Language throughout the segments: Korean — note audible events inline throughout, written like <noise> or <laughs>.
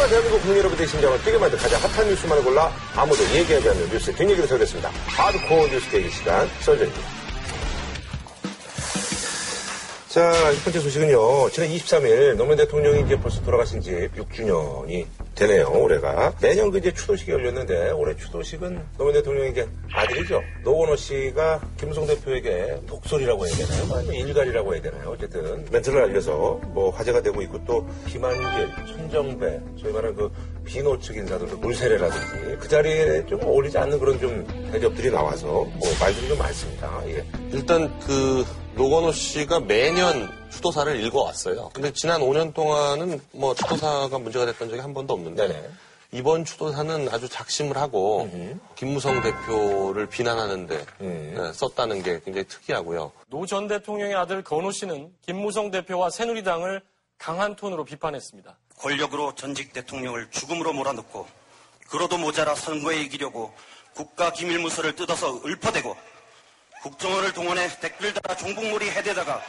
하지만 대한민국 국민 여러분들의 심장을 뛰게 만든 가장 핫한 뉴스만을 골라 아무도 얘기하지 않는 뉴스 뒷얘기를 전했습니다. 하드코어 뉴스 대기 시간 설전입니다. 자, 첫 번째 소식은요. 지난 23일 노무현 대통령이 이제 벌써 돌아가신 지 6주년이 되네요, 올해가. 매년 그 이제 추도식이 열렸는데, 올해 추도식은 노무현 대통령의 이제 아들이죠. 노원호 씨가 김무성 대표에게 독설이라고 해야 되나요? 아니면 일갈이라고 해야 되나요? 어쨌든 멘트를 알려서 뭐 화제가 되고 있고 또 김한길, 천정배, 소위 말하는 그 비노 측 인사들도 물세례라든지 그 자리에 좀 어울리지 않는 그런 좀 대접들이 나와서 뭐 말들이 좀 많습니다. 예. 일단 그 노건호 씨가 매년 추도사를 읽어왔어요. 근데 지난 5년 동안은 뭐 추도사가 문제가 됐던 적이 한 번도 없는데 네네. 이번 추도사는 아주 작심을 하고 김무성 대표를 비난하는데 음. 네, 썼다는 게 굉장히 특이하고요. 노 전 대통령의 아들 건호 씨는 김무성 대표와 새누리당을 강한 톤으로 비판했습니다. 권력으로 전직 대통령을 죽음으로 몰아넣고 그로도 모자라 선거에 이기려고 국가 기밀 문서를 뜯어서 읊어대고 국정원을 동원해 댓글 달아 종북몰이 해대다가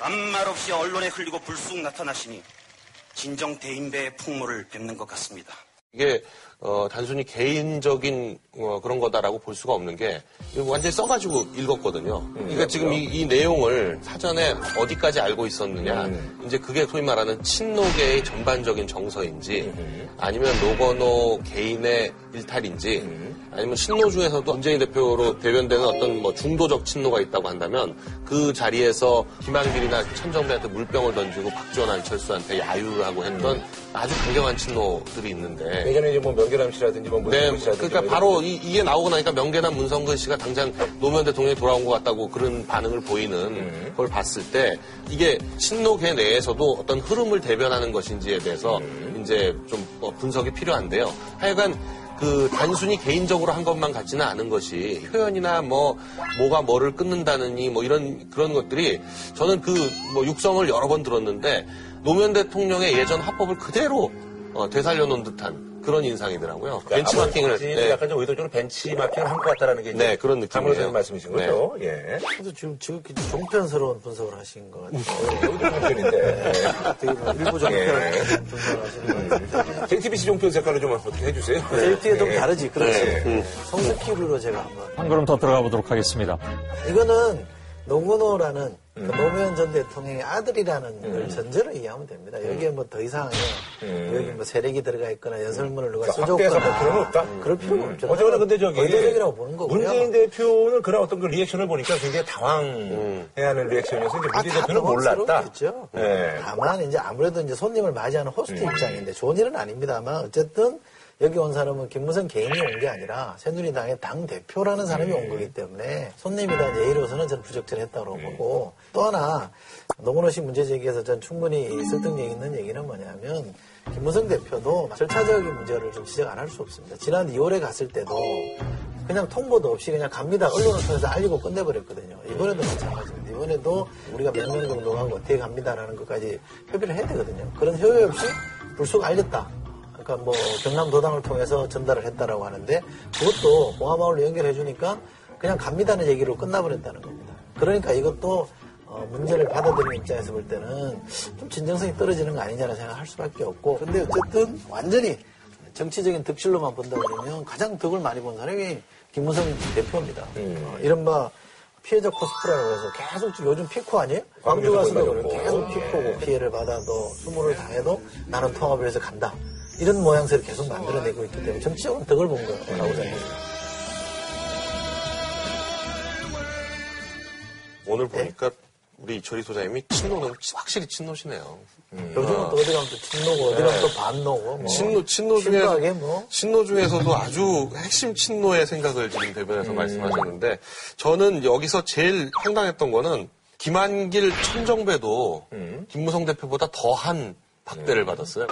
아무 말 없이 언론에 흘리고 불쑥 나타나시니 진정 대인배의 풍모를 뵙는 것 같습니다. 이게 어, 단순히 개인적인 어, 그런 거다라고 볼 수가 없는 게 이거 완전히 써가지고 읽었거든요. 그러니까 지금 이, 이 내용을 사전에 어디까지 알고 있었느냐 이제 그게 소위 말하는 친노계의 전반적인 정서인지 아니면 노건호 개인의 일탈인지 아니면 친노 중에서도 문재인 대표로 대변되는 어떤 뭐 중도적 친노가 있다고 한다면 그 자리에서 김한길이나 천정배한테 물병을 던지고 박지원 안철수한테 야유를 하고 했던 아주 강경한 친노들이 있는데 예전에 이제 뭐 명계남 씨라든지 뭐 네, 문성근 씨라든지 그러니까 뭐 바로 이, 게 나오고 나니까 명계남 문성근 씨가 당장 노무현 대통령이 돌아온 것 같다고 그런 반응을 보이는 음. 걸 봤을 때 이게 친노계 내에서도 어떤 흐름을 대변하는 것인지에 대해서 음. 이제 좀 어, 분석이 필요한데요. 하여간 그 단순히 개인적으로 한 것만 같지는 않은 것이 표현이나 뭐 뭐가 뭐를 끊는다느니 뭐 이런 그런 것들이 저는 그 뭐 육성을 여러 번 들었는데 노무현 대통령의 예전 화법을 그대로 어, 되살려 놓은 듯한 그런 인상이더라고요. 벤치마킹을 아버지는 네. 약간 좀 의도적으로 벤치마킹을 한 것 같다라는 게 네, 그런 느낌이에요. 장로님 말씀이신 네. 거죠. 예. 그래도 지금 지극히 종편스러운 분석을 하신 것 같아요. 여기도 종편인데. 되게 뭐 일부 종편을 예. 분석을 하시는 것 같아요. JTBC 종편 색깔을 좀 어떻게 해주세요. JT가 좀 예. 다르지, 그렇지. 네. 성스키루로 제가 한번. 한 걸음 더 들어가 보도록 하겠습니다. 이거는 노무노라는 그 노무현 전 대통령의 아들이라는 걸 전제로 이해하면 됩니다. 여기에 뭐 더 이상 여기 뭐 세력이 들어가 있거나 연설문을 누가 확대해서 볼 필요는 써줬거나 없다. 그럴 필요가 없죠. 어제는 근데 저기 의도적이라고 보는 거고요. 문재인 대표는 그런 어떤 그 reaction을 보니까 굉장히 당황해하는 reaction이어서 이제 문재인 대표는 몰랐다. 예. 다만 이제 아무래도 이제 손님을 맞이하는 호스트 입장인데 좋은 일은 아닙니다만 어쨌든 여기 온 사람은 김무성 개인이 온 게 아니라 새누리당의 당 대표라는 사람이 온 거기 때문에 손님에 대한 예의로서는 저는 부적절했다고 보고 또 하나 노건호 씨 문제 제기에서 전 충분히 설득력 있는 얘기는 뭐냐면 김무성 대표도 절차적인 문제를 좀 지적 안 할 수 없습니다. 지난 2월에 갔을 때도 그냥 통보도 없이 그냥 갑니다. 언론을 통해서 알리고 끝내버렸거든요. 이번에도 마찬가지입니다. 이번에도 우리가 몇 명 정도 하고 어떻게 갑니다라는 것까지 협의를 해야 되거든요. 그런 협의 없이 불쑥 알렸다. 그러니까 뭐 경남도당을 통해서 전달을 했다라고 하는데 그것도 봉화마을로 연결해 주니까 그냥 갑니다는 얘기로 끝나버렸다는 겁니다. 그러니까 이것도 어, 문제를 받아들이는 입장에서 볼 때는 좀 진정성이 떨어지는 거 아니냐는 생각할 수밖에 없고 근데 어쨌든 완전히 정치적인 득실로만 본다 그러면 가장 덕을 많이 본 사람이 김무성 대표입니다. 어, 이른바 피해자 코스프레라고 해서 계속 요즘 피코 아니에요? 광주 가서도. 계속 피코고 피해를 받아도 수모를 당해도 나는 통합을 해서 간다. 이런 모양새를 계속 만들어내고 있기 때문에 정치적으로 덕을 본 거라고 생각합니다. 오늘 보니까 우리 이철희 소장님이 친노는 확실히 친노시네요. 요즘은 또 어디 가면 또 친노고 어디 가면 또 반노고 뭐. 친노, 친노 심각하게 뭐. 친노 중에서도 아주 핵심 친노의 생각을 지금 대변해서 말씀하셨는데, 저는 여기서 제일 황당했던 거는, 김한길 천정배도 김무성 대표보다 더한 박대를 받았어요.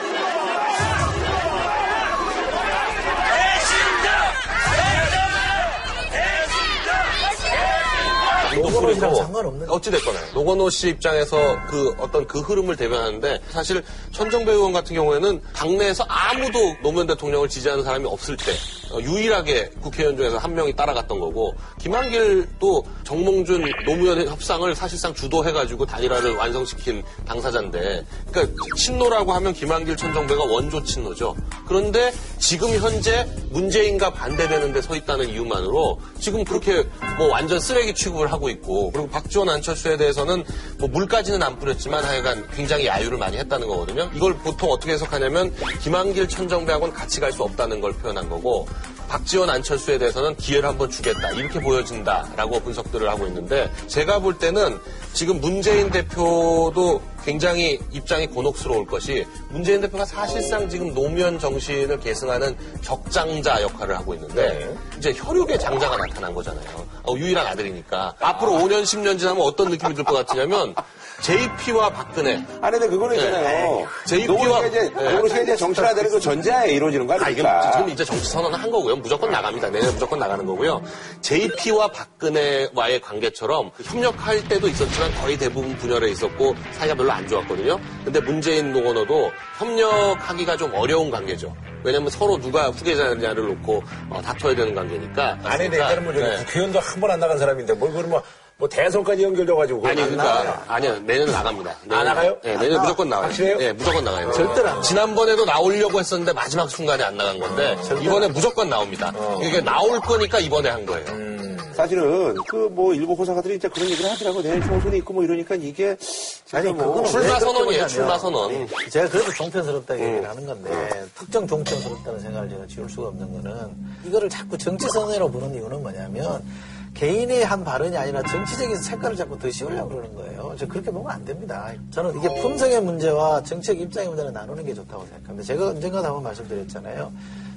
상관없는 어찌됐거나 노건호 씨 입장에서 그 어떤 그 흐름을 대변하는데 사실 천정배 의원 같은 경우에는 당내에서 아무도 노무현 대통령을 지지하는 사람이 없을 때 어, 유일하게 국회의원 중에서 한 명이 따라갔던 거고 김한길도 정몽준 노무현 협상을 사실상 주도해가지고 단일화를 완성시킨 당사자인데 그러니까 친노라고 하면 김한길 천정배가 원조 친노죠. 그런데 지금 현재 문재인과 반대되는 데 서 있다는 이유만으로 지금 그렇게 뭐 완전 쓰레기 취급을 하고 있고 그리고 박지원 안철수에 대해서는 뭐 물까지는 안 뿌렸지만 하여간 굉장히 야유를 많이 했다는 거거든요. 이걸 보통 어떻게 해석하냐면 김한길 천정배하고는 같이 갈 수 없다는 걸 표현한 거고 박지원 안철수에 대해서는 기회를 한번 주겠다. 이렇게 보여진다라고 분석들을 하고 있는데 제가 볼 때는 지금 문재인 대표도 굉장히 입장이 곤혹스러울 것이 문재인 대표가 사실상 지금 노무현 정신을 계승하는 적장자 역할을 하고 있는데 이제 혈육의 장자가 나타난 거잖아요. 어, 유일한 아들이니까. 앞으로 5년 10년 지나면 어떤 느낌이 들 것 같으냐면 JP와 박근혜 아니, 근데 그거는 있잖아요. 네. 노무현이 이제, 네. 노무현이 이제 정치화되는 그 전제하에 이루어지는 거 아, 아닙니까? 지금 이제 정치 선언을 한 거고요. 무조건 나갑니다. 내년 무조건 나가는 거고요. JP와 박근혜와의 관계처럼 협력할 때도 있었지만 거의 대부분 분열해 있었고 사이가 별로 안 좋았거든요. 근데 문재인 노건어도 협력하기가 좀 어려운 관계죠. 왜냐면 서로 누가 후계자냐를 놓고 어, 다퉈야 되는 관계니까. 아니, 근데 일단은 뭐, 저기 네. 국회의원도 한 번 안 나간 사람인데, 뭘, 뭐, 뭐, 대선까지 연결돼가지고. 아니, 안 그러니까, 나가요. 아니요, 내년 나갑니다. 내년 나가요? 네, 내년 무조건 나와요. 확실해요? 네, 무조건 나가요. 절대로 안 지난번에도 나오려고 했었는데 마지막 순간에 안 나간 건데, 이번에 무조건 나옵니다. 이게 나올 거니까 이번에 한 거예요. 사실은, 그, 뭐, 일부 호사가들이 이제 그런 얘기를 하더라고. 내일 총선이 있고 뭐 이러니까 이게. 아니, 뭐 출마 선언이에요, 출마 선언. 제가 그래도 종편스럽다고 얘기를 하는 건데 특정 종편스럽다는 생각을 제가 지울 수가 없는 거는 이거를 자꾸 정치 선언이라고 부르는 이유는 뭐냐면 개인의 한 발언이 아니라 정치적인 색깔을 자꾸 더 씌우려고 그러는 거예요. 저 그렇게 보면 안 됩니다. 저는 이게 품성의 문제와 정책 입장의 문제를 나누는 게 좋다고 생각합니다. 제가 언젠가 한번 말씀드렸잖아요.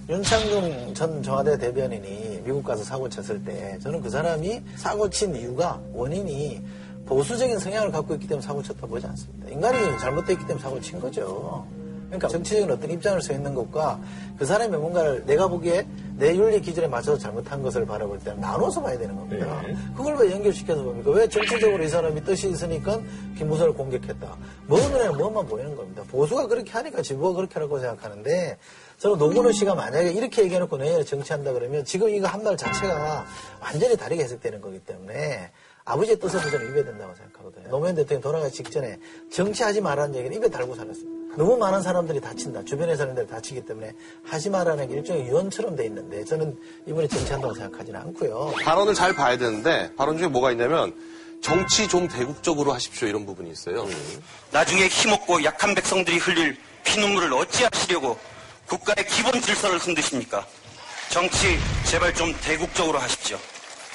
윤창중 전 청와대 대변인이 미국 가서 사고 쳤을 때 저는 그 사람이 사고 친 이유가 원인이 보수적인 성향을 갖고 있기 때문에 사고 쳤다 보지 않습니다. 인간이 잘못됐기 때문에 사고 친 거죠. 그러니까 정치적인 어떤 입장을 서 있는 것과 그 사람의 뭔가를 내가 보기에 내 윤리 기준에 맞춰서 잘못한 것을 바라볼 때는 나눠서 봐야 되는 겁니다. 그걸 왜 연결시켜서 봅니까? 왜 정치적으로 이 사람이 뜻이 있으니까 김무선을 공격했다. 뭐 눈에는 뭐만 보이는 겁니다. 보수가 그렇게 하니까 지부가 그렇게 하라고 생각하는데 저는 노건호 씨가 만약에 이렇게 얘기해놓고 내년에 정치한다 그러면 지금 이거 한 말 자체가 완전히 다르게 해석되는 거기 때문에 아버지의 뜻을 저는 입어야 된다고 생각하거든요. 노무현 대통령이 돌아가기 직전에 정치하지 말라는 얘기는 입에 달고 살았습니다. 너무 많은 사람들이 다친다. 주변의 사람들이 다치기 때문에 하지 말라는 게 일종의 유언처럼 돼 있는데 저는 이번에 정치한다고 생각하지는 않고요. 발언을 잘 봐야 되는데 발언 중에 뭐가 있냐면 정치 좀 대국적으로 하십시오 이런 부분이 있어요. 나중에 힘없고 약한 백성들이 흘릴 피눈물을 어찌하시려고 국가의 기본 질서를 흔드십니까? 정치 제발 좀 대국적으로 하십시오.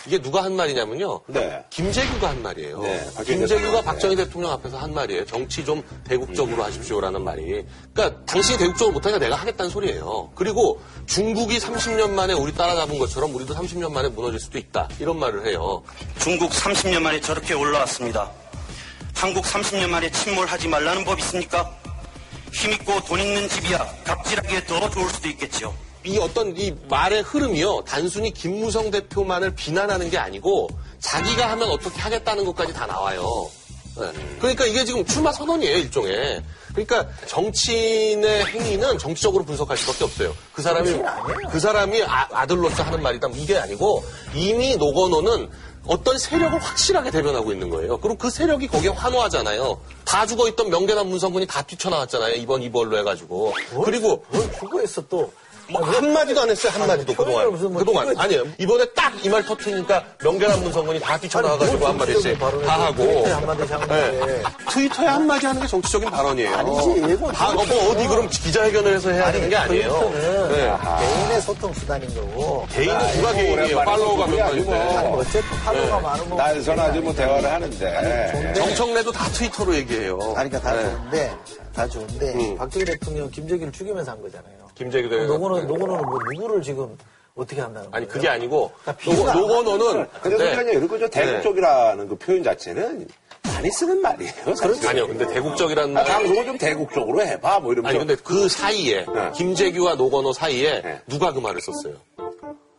이게 누가 한 말이냐면요. 네. 김재규가 한 말이에요. 네, 김재규가. 박정희 대통령 앞에서 한 말이에요. 정치 좀 대국적으로 하십시오라는 말이. 그러니까 당신이 대국적으로 못하니까 내가 하겠다는 소리예요. 그리고 중국이 30년 만에 우리 따라잡은 것처럼 우리도 30년 만에 무너질 수도 있다. 이런 말을 해요. 중국 30년 만에 저렇게 올라왔습니다. 한국 30년 만에 침몰하지 말라는 법 있습니까? 힘있고 돈 있는 집이야 갑질하기에 더 좋을 수도 있겠지요. 이 어떤 이 말의 흐름이요. 단순히 김무성 대표만을 비난하는 게 아니고 자기가 하면 어떻게 하겠다는 것까지 다 나와요. 네. 그러니까 이게 지금 출마 선언이에요, 일종의. 그러니까 정치인의 행위는 정치적으로 분석할 수밖에 없어요. 그 사람이. 그 사람이 아, 들로서 하는 말이다 이게 아니고 이미 노건호는 어떤 세력을 확실하게 대변하고 있는 거예요. 그럼 그 세력이 거기에 환호하잖아요. 다 죽어있던 명계남 문성군이 다 뛰쳐나왔잖아요. 이번 이벌로 해가지고. 그리고 뭘 죽어있어 또. 뭐 한마디도 안 했어요, 한마디도 그동안. 뭐 그동안. 이거- 아니에요. 이번에 딱 이 말 터트리니까 명계남 문성군이 다 뛰쳐나와가지고 뭘 한마디씩 발언을 다 해. 하고. 트위터에 한마디씩 하는 네. 트위터에 한마디 하는 게 정치적인 발언이에요. 아니지, 이거 다, 뭐 어디 그럼 기자회견을 해서 해야 되는 게 아니에요. 트위터는 네. 개인의 소통 수단인 거고. 개인은 누가 개인이에요. 팔로워가 몇 아니, 명인데. 뭐 어쨌든 팔로워가 많으면. 날선 아주 뭐 대화를 하는데. 정청래도 다 트위터로 얘기해요. 아니, 그러니까 다 네. 좋은데, 다 좋은데, 음. 박정희 대통령 김정일을 죽이면서 한 거잖아요. 김재규 대표. 노건호는, 노건호는 뭐 누구를 지금 어떻게 한다는 거예요? 아니, 그게 아니고, 그러니까 노- 노건호는. 근데 네. 그러니까요, 이런 거죠. 대국적이라는 그 표현 자체는 많이 쓰는 말이에요. 사실. 아니요, 근데 대국적이라는 아, 말. 방송을 좀 대국적으로 해봐. 뭐 이러면서. 아니, 근데 그 사이에, 네. 김재규와 노건호 사이에 네. 누가 그 말을 썼어요?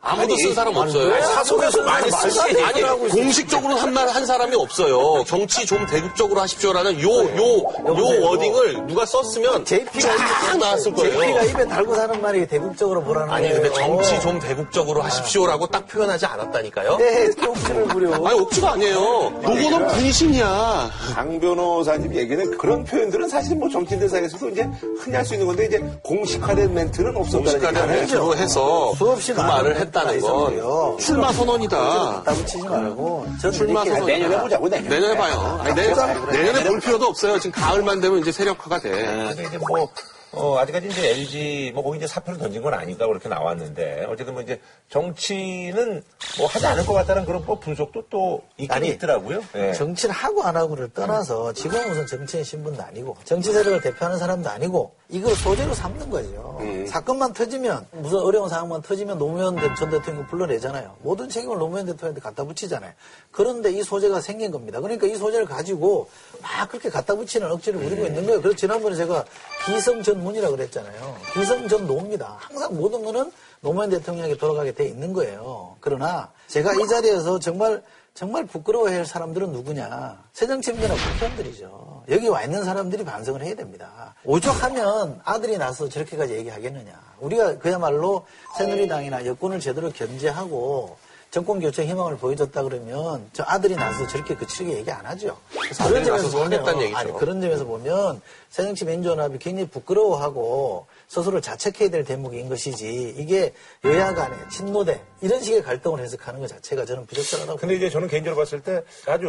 아무도 아니, 쓴 사람 없어요. 아니, 사석에서 많이 쓰지. 아니, 공식적으로 한 말 한 사람이 없어요. 정치 좀 대국적으로 하십시오라는 요, 요, 요 워딩을 누가 썼으면 JP가 쫙 나왔을 거예요. JP가 입에 달고 사는 말이 대국적으로 보라는 아니, 거예요. 근데 정치 좀 대국적으로 하십시오라고 딱 표현하지 않았다니까요? 네, 억지를 부려. 아니, 억지가 아니에요. 노고는 분신이야. 강 변호사님 얘기는 그런 표현들은 사실 뭐 정치인들 사이에서도 이제 흔히 할 수 있는 건데 이제 공식화된 멘트는 없었다는 공식화된 얘기잖아요. 멘트로 해서 수없이 그 말을 멘트가 했다는 건. 출마 선언이다. 갖다 붙이지 말고 전 출마 선언. 내년에 보자고, 내년에. 내년에 봐요. 아니, 내년, 내년에 볼 필요도 없어요. 지금 가을만 되면 이제 세력화가 돼. 근데 이제 뭐, 어, 아직까지 이제 LG, 뭐, 거기 이제 사표를 던진 건 아닌가 그렇게 나왔는데, 어쨌든 뭐 이제 정치는 뭐 하지 않을 것 같다는 그런 뭐 분석도 또 있긴 아니, 있더라고요. 예. 정치를 하고 안 하고를 떠나서 지금 무슨 정치인 신분도 아니고 정치 세력을 대표하는 사람도 아니고 이걸 소재로 삼는 거죠. 사건만 터지면 무슨 어려운 상황만 터지면 노무현 전 대통령 불러내잖아요. 모든 책임을 노무현 대통령한테 갖다 붙이잖아요. 그런데 이 소재가 생긴 겁니다. 그러니까 이 소재를 가지고 막 그렇게 갖다 붙이는 억지를 부리고 있는 거예요. 그래서 지난번에 제가 기성 전 문이라 그랬잖아요. 기성 전 노입니다. 항상 모든 거는 노무현 대통령에게 돌아가게 돼 있는 거예요. 그러나 제가 이 자리에서 정말 정말 부끄러워할 사람들은 누구냐? 새정치민주나 국회의원들이죠. 여기 와 있는 사람들이 반성을 해야 됩니다. 오죽하면 아들이 나서 저렇게까지 얘기하겠느냐. 우리가 그야말로 새누리당이나 여권을 제대로 견제하고 정권 교체 희망을 보여줬다 그러면 저 아들이 나서 저렇게 거칠게 얘기 안 하죠. 나서서 하겠다는 얘기죠. 아니, 그런 점에서 보면 새정치 민주연합이 굉장히 부끄러워하고 스스로를 자책해야 될 대목인 것이지 이게 여야 간의 친노대 이런 식의 갈등을 해석하는 것 자체가 저는 부적절하다고 근데 이제 저는 개인적으로 봤을 때 아주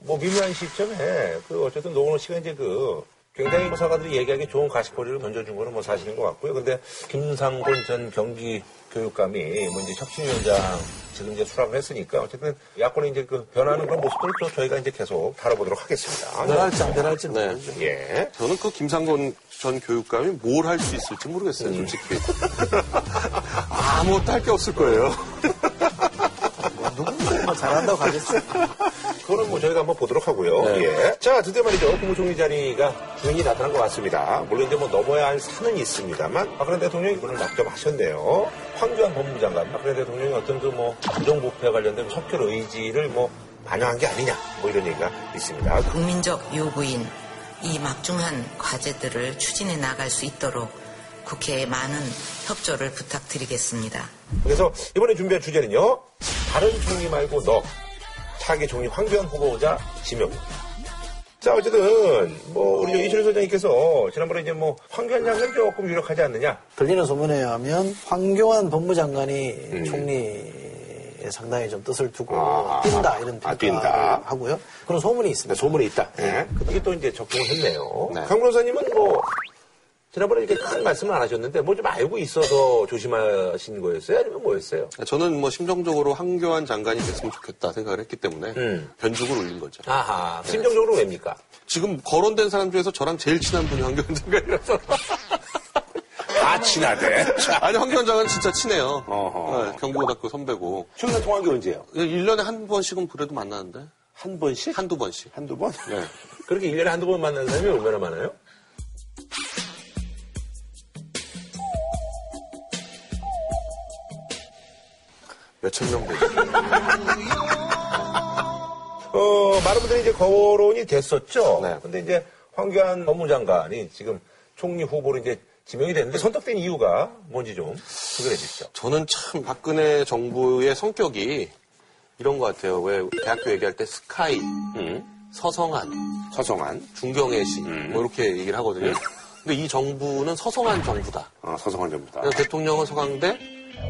뭐 미묘한 시점에 그 어쨌든 노원호 씨가 이제 그 굉장히 뭐 사가들이 얘기하기 좋은 가십거리를 던져준 거는 뭐 사실인 것 같고요. 근데 김상곤 전 경기 교육감이 뭐 이제 혁신위원장 지금 이제 수락을 했으니까 어쨌든 야권의 이제 그 변하는 그런 모습들을 또 저희가 이제 계속 다뤄보도록 하겠습니다. 변할지 안 변할지는 네. 예. 저는 그 김상곤 전 교육감이 뭘 할 수 있을지 모르겠어요, 솔직히. <laughs> 아무것도 할 게 없을 거예요. 누군가 뭐 잘한다고 가겠죠. 그거는 뭐 저희가 한번 보도록 하고요. 네. 예. 자, 드디어 말이죠. 국무총리 자리가 주인이 나타난 것 같습니다. 물론 이제 뭐 넘어야 할 산은 있습니다만 박근혜 대통령이 이번을 낙점하셨네요. 황교안 법무장관, 박근혜 대통령이 어떤 그 뭐 부정부패와 관련된 척결 의지를 뭐 반영한 게 아니냐, 뭐 이런 얘기가 있습니다. 국민적 요구인 이 막중한 과제들을 추진해 나갈 수 있도록 국회에 많은 협조를 부탁드리겠습니다. 그래서 이번에 준비한 주제는요. 다른 총리 말고 너. 차기 총리 황교안 후보자 지명입니다. 자, 어쨌든, 뭐, 우리 이철희 소장님께서 지난번에 이제 뭐, 황교안 장관 조금 유력하지 않느냐. 들리는 소문에 의하면 황교안 법무장관이 음. 총리에 상당히 좀 뜻을 두고 아, 뛴다 이런 아, 뛴다. 하고요. 그런 소문이 있습니다. 소문이 있다. 예. 이게 또 이제 적중을 했네요. 네. 강 변호사님은 뭐, 지난번에 이렇게 큰 말씀을 안 하셨는데, 뭐 좀 알고 있어서 조심하신 거였어요? 아니면 뭐였어요? 저는 뭐 심정적으로 황교안 장관이 됐으면 좋겠다 생각을 했기 때문에 음. 변죽을 올린 거죠. 아하, 심정적으로 왜입니까? 지금 거론된 사람 중에서 저랑 제일 친한 분이 황교안 장관이라서. <laughs> 다 친하대. <laughs> 아니, 황교안 장관 진짜 친해요. 네, 경기고등학교 선배고. 최근에 통화한 게 언제예요? 1년에 한 번씩은 그래도 만나는데? 한 번씩? 한두 번씩. 한두 번? 네. 그렇게 1년에 한두 번 만나는 사람이 얼마나 많아요? 몇천 명 되죠. 어, 많은 분들이 이제 거론이 됐었죠. 네. 근데 이제 황교안 법무장관이 지금 총리 후보로 이제 지명이 됐는데 선택된 이유가 뭔지 좀 소개해 주시죠. 저는 참 박근혜 정부의 성격이 이런 것 같아요. 왜 대학교 얘기할 때 스카이, 서성한, 서성한. 중경애시 뭐 이렇게 얘기를 하거든요. 근데 이 정부는 서성한 정부다. 어, 서성한 정부다. 그래서 대통령은 서강대,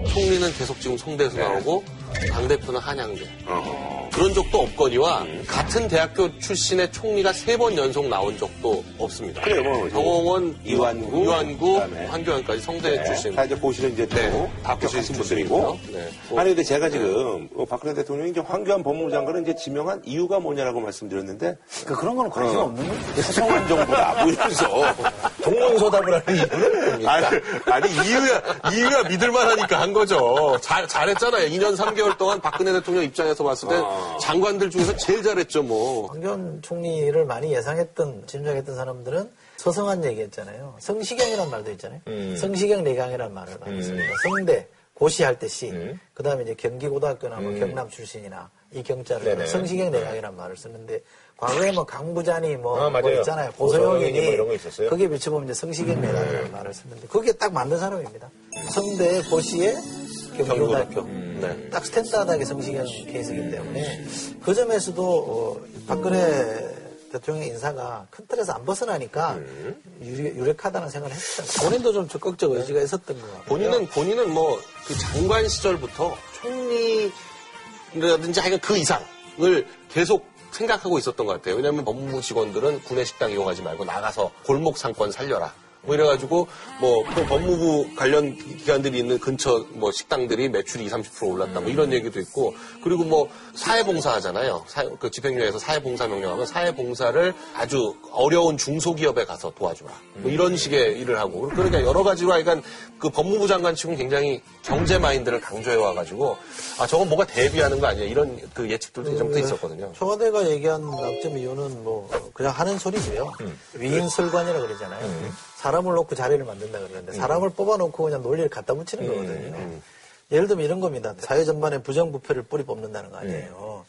총리는 계속 지금 성대에서 나오고 당대표는 한양대. 어허. 그런 적도 없거니와 같은 대학교 출신의 총리가 세 번 연속 나온 적도 없습니다. 그래요, 뭐, 정홍원, 이완구, 이완구, 그다음에 황교안까지 성대 네. 출신. 다 이제 보시는 이제 또 네, 다 합격하신 분들이고. 네. 아니, 근데 제가 지금 어, 박근혜 대통령이 이제 황교안 법무장관을 이제 지명한 이유가 뭐냐라고 말씀드렸는데 그러니까 그런 거는 관심 어. 없는 거죠. 서성한 정부다. 뭐 이러면서 <laughs> 동문서답을 하는 이유는? 아니, 아니, 이유야, 이유야 믿을만 하니까 한 거죠. 잘, 잘했잖아요. 2년 3개월 동안 박근혜 대통령 입장에서 봤을 때 어. 장관들 중에서 제일 잘했죠, 뭐. 황교안 총리를 많이 예상했던, 짐작했던 사람들은 서성한 얘기했잖아요. 성시경이라는 말도 있잖아요. 음. 성시경 내강이라는 말을 많이 씁니다. 성대, 고시 할 때 시, 음. 그 다음에 이제 경기고등학교나 뭐 경남 출신이나 이 경자를 네네. 성시경 내각이라는 말을 쓰는데 과거에 뭐 강부자니 뭐, 아, 뭐. 있잖아요. 고소영이니 뭐 이런 거 있었어요. 음. 거기에 비춰보면 이제 성시경 내각이라는 말을 쓰는데 그게 딱 맞는 사람입니다. 성대 고시에 경기고등학교. 경기고등학교. 네. 딱 스탠다드하게 성시경 케이스이기 때문에 그 점에서도 어, 박근혜 대통령의 인사가 큰 틀에서 안 벗어나니까 유력, 유력하다는 생각을 했죠. 본인도 좀 적극적 의지가 있었던 것 같아요. 본인은 본인은 뭐 그 장관 시절부터 총리라든지 하여간 그 이상을 계속 생각하고 있었던 것 같아요. 왜냐하면 법무부 직원들은 구내 식당 이용하지 말고 나가서 골목 상권 살려라. 뭐 이래가지고 뭐 또 법무부 관련 기관들이 있는 근처 뭐 식당들이 매출이 20, 30% 올랐다 뭐 이런 얘기도 있고 그리고 뭐 사회봉사 하잖아요. 사- 그 집행유예에서 사회봉사 명령하면 사회봉사를 아주 어려운 중소기업에 가서 도와주라. 뭐 이런 식의 일을 하고 그러니까 여러 가지로 하여간 그 법무부 장관 측은 굉장히 경제 마인드를 강조해 와가지고 아 저건 뭐가 대비하는 거 아니야 이런 그 예측들도 예전부터 있었거든요. 청와대가 얘기한 낙점 이유는 뭐 그냥 하는 소리고요. 위인설관이라 그러잖아요. 사람을 놓고 자리를 만든다 그러는데 사람을 뽑아놓고 그냥 논리를 갖다 붙이는 거거든요. 예를 들면 이런 겁니다. 사회 전반에 부정부패를 뿌리 뽑는다는 거 아니에요.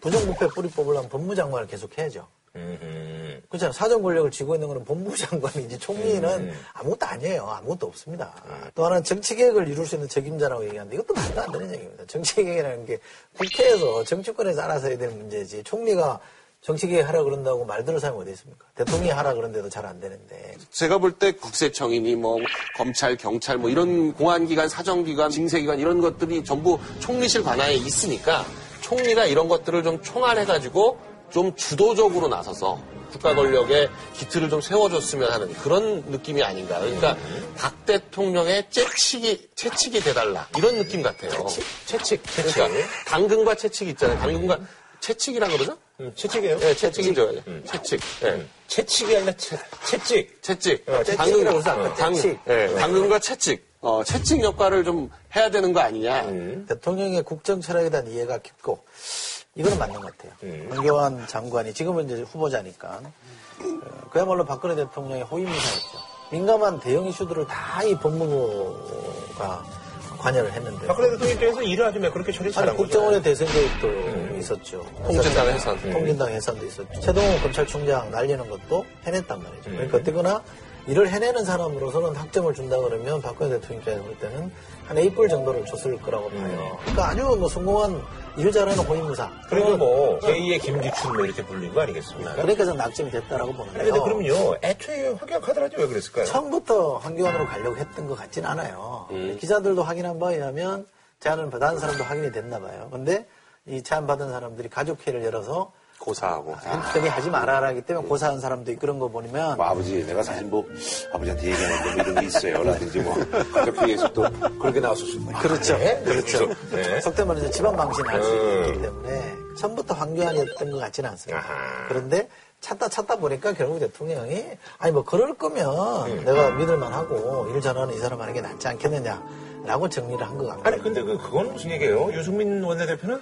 부정부패 뿌리 뽑으려면 법무장관을 계속 해야죠. 음. 그렇잖아요. 사정 권력을 쥐고 있는 거는 법무부 장관이지 총리는 아무것도 아니에요. 아무것도 없습니다. 또 하나는 정치 계획을 이룰 수 있는 책임자라고 얘기하는데 이것도 말도 안 되는 얘기입니다. 정치 계획이라는 게 국회에서 정치권에서 알아서 해야 되는 문제지. 총리가 정치 계획 하라 그런다고 말 들을 사람이 어디 있습니까? 대통령이 하라 그런데도 잘 안 되는데. 제가 볼 때 국세청이니 뭐 검찰, 경찰 뭐 이런 공안기관, 사정기관, 징세기관 이런 것들이 전부 총리실 관하에 있으니까 총리가 이런 것들을 좀 총알해가지고 좀 주도적으로 나서서 국가 권력의 기틀을 좀 세워줬으면 하는 그런 느낌이 아닌가. 그러니까 박 대통령의 채찍이, 채찍이 돼달라. 이런 느낌 같아요. 채찍? 채찍. 그러니까 당근과 채찍 있잖아요. 당근과 채찍이라 그러죠? 음, 채찍이에요? 네, 채찍이죠. 채찍. 네. 채찍이 아니라 채, 채찍. 채찍. 어, 채찍이라고 해서 아까 당, 채찍. 예, 당근과 채찍. 어, 채찍 역할을 좀 해야 되는 거 아니냐. 대통령의 국정 철학에 대한 이해가 깊고 이거는 맞는 것 같아요. 황교안 장관이 지금은 이제 후보자니까 어, 그야말로 박근혜 대통령의 호위무사였죠. 민감한 대형 이슈들을 다 이 법무부가 관여를 했는데 박근혜 대통령 입장에서 일을 아주 매끄럽게 처리 잘한 거죠. 국정원의 대선 계획도 있었죠. 통진당 해산. 통진당 해산도 있었죠. 최동호 검찰총장 날리는 것도 해냈단 말이죠. 그러니까 어쨌거나 일을 해내는 사람으로서는 학점을 준다 그러면 박근혜 대통령 입장에서 볼 때는 한 A뿔 정도를 줬을 거라고 봐요. 그러니까 아주 뭐 성공한 일 잘하는 호위무사. 그리고 뭐 제2의 김기춘 뭐 이렇게 불린 거 아니겠습니까? 그러니까 좀 낙점이 됐다라고 보는데요. 아니, 근데 그럼요. 애초에 확약하더라도 왜 그랬을까요? 처음부터 황교안으로 가려고 했던 것 같진 않아요. 기자들도 확인한 바에 의하면 제안을 받은 사람도 확인이 됐나 봐요. 근데 이 제안 받은 사람들이 가족회를 열어서 고사하고. 헨리 하지 말아라 하기 때문에 고사한 사람도 그런 거 보면 뭐 아버지, 내가 사실 뭐 아버지한테 얘기하는데 뭐 이런 게 있어요. 라든지 뭐 가족회의에서 또 그렇게 나왔을 수 있고. 그렇죠. 그렇죠. 네. 속된 이제 집안 방신을 할수 음. 있기 때문에 처음부터 황교안이었던 것 같지는 않습니다. 아하. 그런데 찾다 찾다 보니까 결국 대통령이 아니 뭐 그럴 거면 내가 믿을만 하고 일 잘하는 이 사람 하는 게 낫지 않겠느냐라고 정리를 한 것 같아요. 아니 근데 그 그건 무슨 얘기예요? 유승민 원내대표는